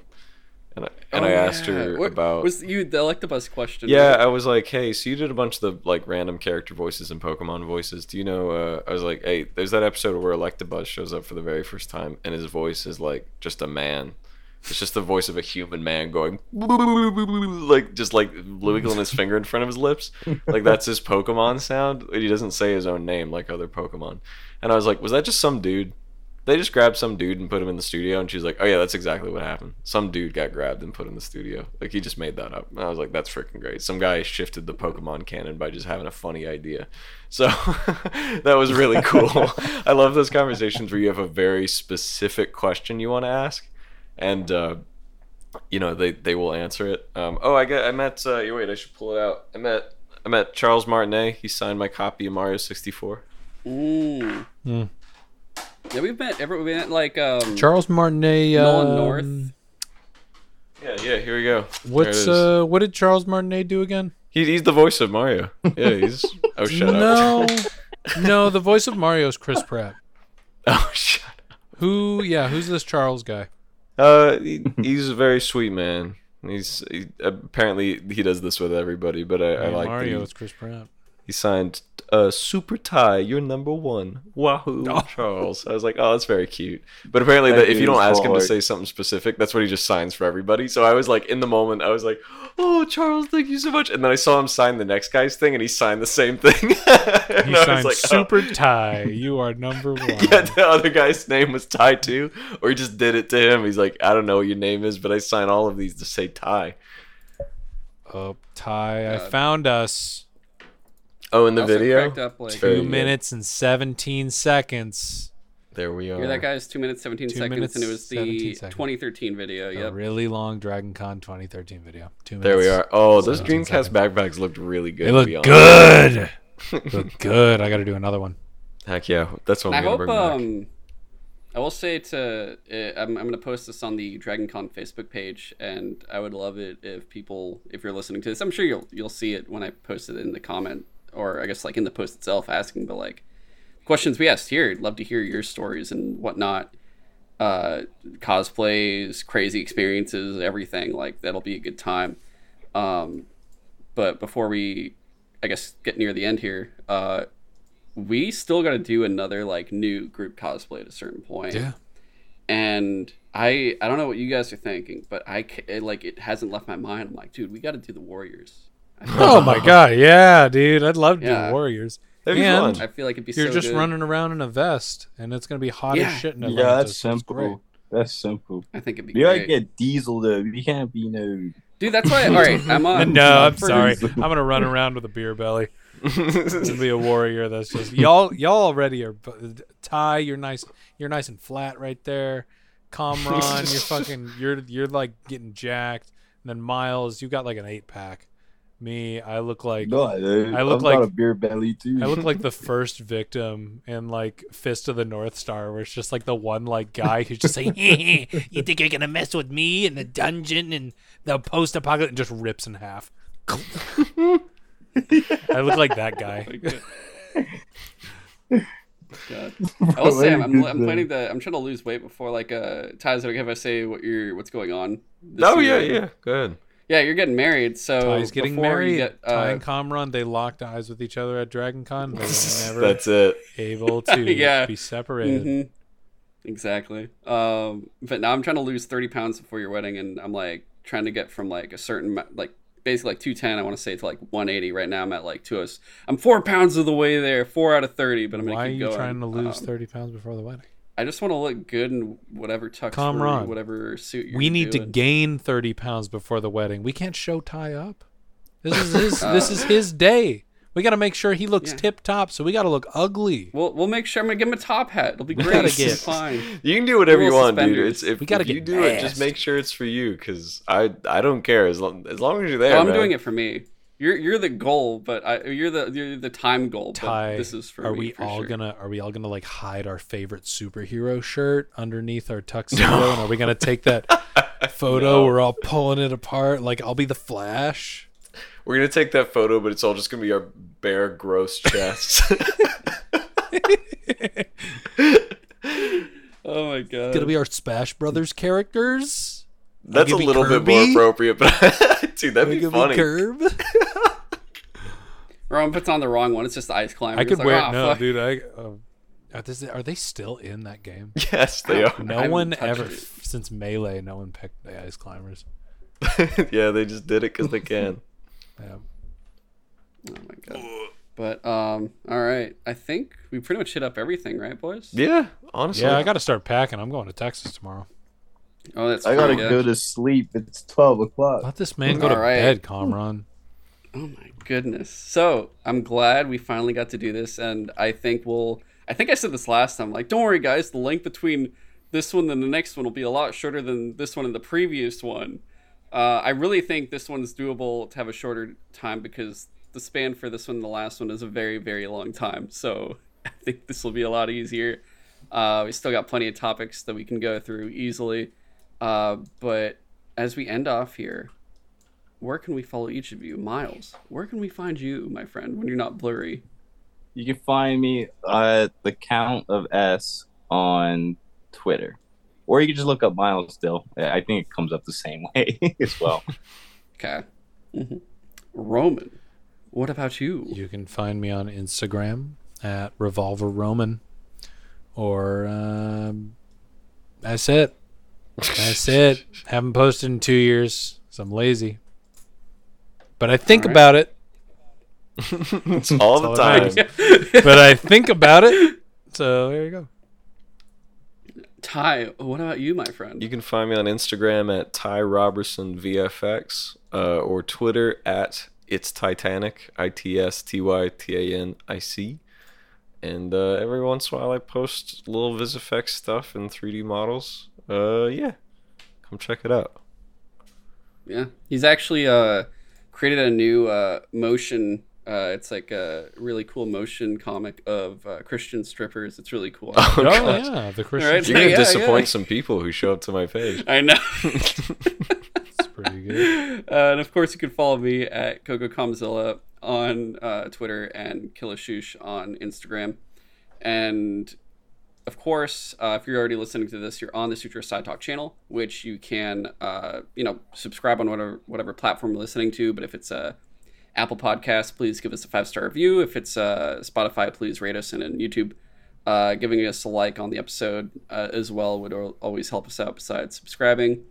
and I, and
Oh,
I asked her
What-
about
was you the Electabuzz question?
yeah,
right?
I was like, hey, so you did a bunch of the like random character voices and Pokemon voices. Do you know? Uh, I was like, hey, there's that episode where Electabuzz shows up for the very first time, and his voice is like just a man. It's just the voice of a human man going [laughs] like just like wiggling his finger in front of his lips. Like that's his Pokemon sound. He doesn't say his own name like other Pokemon. And I was like, was that just some dude? They just grabbed some dude and put him in the studio, and she's like, "Oh yeah, that's exactly what happened. Some dude got grabbed and put in the studio. Like he just made that up." And I was like, "That's freaking great. Some guy shifted the Pokemon canon by just having a funny idea." So [laughs] that was really cool. [laughs] I love those conversations where you have a very specific question you want to ask, and uh, you know they they will answer it. Um, oh, I get I met. Uh, wait, I should pull it out. I met I met Charles Martinet. He signed my copy of Mario sixty four.
Mm. Yeah, we've met every we met like um
Charles Martinet.
Nolan
um,
North.
Yeah, yeah. Here we go.
What's
There it is.
uh? What did Charles Martinet do again?
He, he's the voice of Mario. Yeah, he's. Oh, shut
no,
up. [laughs]
no. The voice of Mario is Chris Pratt.
Oh, shut up.
Who? Yeah, who's this Charles guy?
Uh, he, [laughs] he's a very sweet man. He's he, apparently he does this with everybody, but I, I like
Mario.
that
It's Chris Pratt.
he, he signed uh, "Super Ty, you're number one." Wahoo, [laughs]
Oh.
Charles. I was like, "Oh, that's very cute." But apparently,
That
that if you don't ask him to say something specific, that's what he just signs for everybody. So I was like, in the moment, I was like, "Oh, Charles, thank you so much." And then I saw him sign the next guy's thing, and he signed the same thing. [laughs] and
He
I was
signed
like, oh.
Super Tie. You are number [laughs] one.
Yeah, the other guy's name was Ty too, or he just did it to him. He's like, I don't know what your name is, but I sign all of these to say Ty.
Oh, Ty, I found us.
Oh, in the
also
video,
up, like,
Two
good.
minutes and 17 seconds.
there we are.
You're that guy's two minutes seventeen
Two
seconds,
minutes,
and it was the 2013 video.
A
Yep.
really long Dragon Con 2013 video. Two minutes.
There we are. Oh, those Dreamcast
seconds.
backpacks looked really good.
They look good. [laughs] look good. I got to do another one.
Heck yeah, that's what
I
I'm gonna
hope.
bring back.
Um, I will say to uh, I'm, I'm going to post this on the DragonCon Facebook page, and I would love it if people, if you're listening to this, I'm sure you'll you'll see it when I post it in the comment, or I guess like in the post itself, asking. the like questions we asked here, I'd love to hear your stories and whatnot. Uh, cosplays, crazy experiences, everything like that'll be a good time. Um, but before we, I guess, get near the end here, uh, we still got to do another like new group cosplay at a certain point.
Yeah.
And I I don't know what you guys are thinking, but I it, like it hasn't left my mind. I'm like, dude, we got to do the Warriors. I feel,
Oh my [laughs] god, yeah, dude. I'd love to
Yeah.
do Warriors.
That'd be
and
fun.
I feel like it'd be
You're
so
just
good.
running around in a vest, and it's gonna be hot
Yeah.
as shit in
Yeah,
Atlantis.
that's
It's
simple. That's simple.
I think it'd be
You gotta
great.
get Diesel though. You can't be no.
Dude, that's why. All right, I'm [laughs] on.
no, I'm sorry. I'm gonna run around with a beer belly. [laughs] and be a warrior. That's just y'all. Y'all already are. Ty, you're nice. You're nice and flat right there. Comron, you're fucking. You're you're like getting jacked. And then Miles, you got like an eight pack. Me, I look like
No, I,
I look
I've
like-
a beer belly too.
I look like the [laughs] first victim in like Fist of the North Star, where it's just like the one like guy who's just like, eh, eh, eh, "You think you're gonna mess with me in the dungeon and the post-apocalypse?" and just rips in half. [laughs] I look like that guy. [laughs]
God. I will say I'm, I'm, I'm planning to. I'm trying to lose weight before like uh. Ty, is it okay if I say what you're what's going on? this
oh yeah,
year?
yeah, good.
Yeah, you're getting married, so
Ty's getting
before
married.
you Get,
Ty
uh,
and Comron, they locked eyes with each other at Dragon Con. They were [laughs] never
That's it.
able [laughs] to
Yeah.
be separated.
mhm. Exactly. Um, but now I'm trying to lose 30 pounds before your wedding, and I'm like trying to get from like a certain like basically like 210. I want to say to like 180. Right now I'm at like 20. I'm four pounds of the way there. Four out of 30. But I'm gonna
Why are you
going.
trying to lose
Um,
30 pounds before the wedding?
I just want to look good in whatever tux,
Comron.
or whatever suit. You're
We need to gain 30 pounds before the wedding. We can't show Ty up. This is his. [laughs] this is his day. We got to make sure he looks
Yeah.
tip top. So we got to look ugly.
We'll we'll make sure I'm gonna give him a top hat. It'll be
We
great.
gotta get-
fine. [laughs]
You can do whatever you
Little
want, dude. It's if,
We gotta
if you
get
do it, just make sure it's for you, because I I don't care as long as long as you're there.
Oh, I'm
man.
doing it for me. You're you're the goal, but I you're the you're the time goal. But
Ty,
this is for
are
me.
we
for
all
sure.
gonna are we all gonna like hide our favorite superhero shirt underneath our tuxedo? And are we gonna take that [laughs] photo?
No.
We're all pulling it apart. Like I'll be the Flash.
We're gonna take that photo, but it's all just gonna be our bare, gross chests. [laughs] [laughs]
Oh my god.
It's gonna be our Smash Brothers characters.
That's a
Maybe
little bit more appropriate, but [laughs] dude, that'd be
Like,
funny.
Curb.
Ron puts on the wrong one. It's just the ice climber.
I could
like,
wear
"Ah,
no,
fuck."
dude. I uh, are, this, are they still in that game? [laughs]
Yes, they are.
No one ever
it.
since Melee. No one picked the ice climbers. [laughs]
yeah, they just did it because they can.
Yeah.
Oh my god. But um, all right. I think we pretty much hit up everything, right, boys?
Yeah, honestly.
Yeah, I got to start packing. I'm going to Texas tomorrow.
Oh, that's.
I gotta
true, yeah.
go to sleep. It's twelve o'clock.
Let this man go to
All right.
bed, Comron. [laughs]
Oh my goodness. So I'm glad we finally got to do this, and I think we'll. I think I said this last time. Like, don't worry, guys. The length between this one and the next one will be a lot shorter than this one and the previous one. Uh, I really think this one's doable to have a shorter time because the span for this one and the last one is a very, very long time. So [laughs] I think this will be a lot easier. Uh, we still got plenty of topics that we can go through easily. Uh, but as we end off here, where can we follow each of you? Miles, where can we find you, my friend, when you're not blurry?
You can find me at the Count of S on Twitter, or you can just look up Miles. Still, I think it comes up the same [laughs] way as well. [laughs]
Okay. Mhm. Roman, what about you?
You can find me on Instagram at Revolver Roman, or um, that's it. That's it. Haven't posted in two years, so I'm lazy. But I think
All right.
about it.
It's [laughs] all the
all
time.
that [laughs] But I think about it. So there you go.
Ty, what about you, my friend?
You can find me on Instagram at Ty Robertson VFX uh, or Twitter at It's Titanic I T S T Y T A N I C. And uh, every once in a while, I post little VisFX stuff and 3D models. Uh, yeah, come check it out.
Yeah, he's actually uh created a new uh motion. Uh, it's like a really cool motion comic of uh, Christian strippers. It's really cool. [laughs]
Oh,
Oh, yeah, the Christian.
Alright.
You're gonna
Yeah,
disappoint
yeah.
some people who show up to my page.
I know. [laughs]
It's pretty good. [laughs]
Uh, and of course, you can follow me at Coco Comzilla on uh, Twitter and Killashush on Instagram. And of course, uh, if you're already listening to this, you're on the Suture Side Talk channel, which you can, uh, you know, subscribe on whatever whatever platform you're listening to. But if it's a Apple Podcast, please give us a five star review. If it's uh, Spotify, please rate us, and in YouTube, uh, giving us a like on the episode uh, as well would always help us out. Besides subscribing.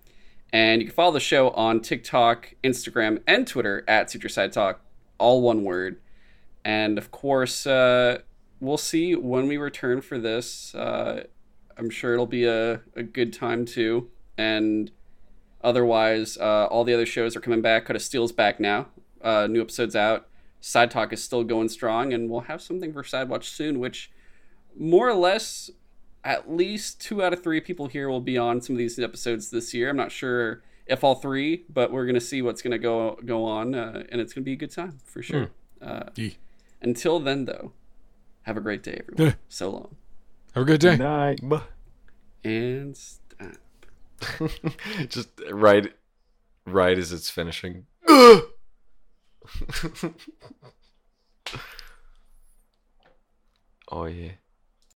And you can follow the show on TikTok, Instagram, and Twitter at Suture Side Talk, all one word. And of course, uh, we'll see when we return for this. Uh, I'm sure it'll be a, a good time too. And otherwise, uh, all the other shows are coming back. Cut of Steel's back now. Uh, new episodes out. Side Talk is still going strong, and we'll have something for Side Watch soon, which more or less at least two out of three people here will be on some of these episodes this year. I'm not sure if all three, but we're gonna see what's gonna go go on, uh, and it's gonna be a good time for sure. Uh, until then, though, have a great day, everyone. so long
Have a good day.
Night.
and stop. [laughs]
Just right, right as it's finishing. [laughs] oh yeah.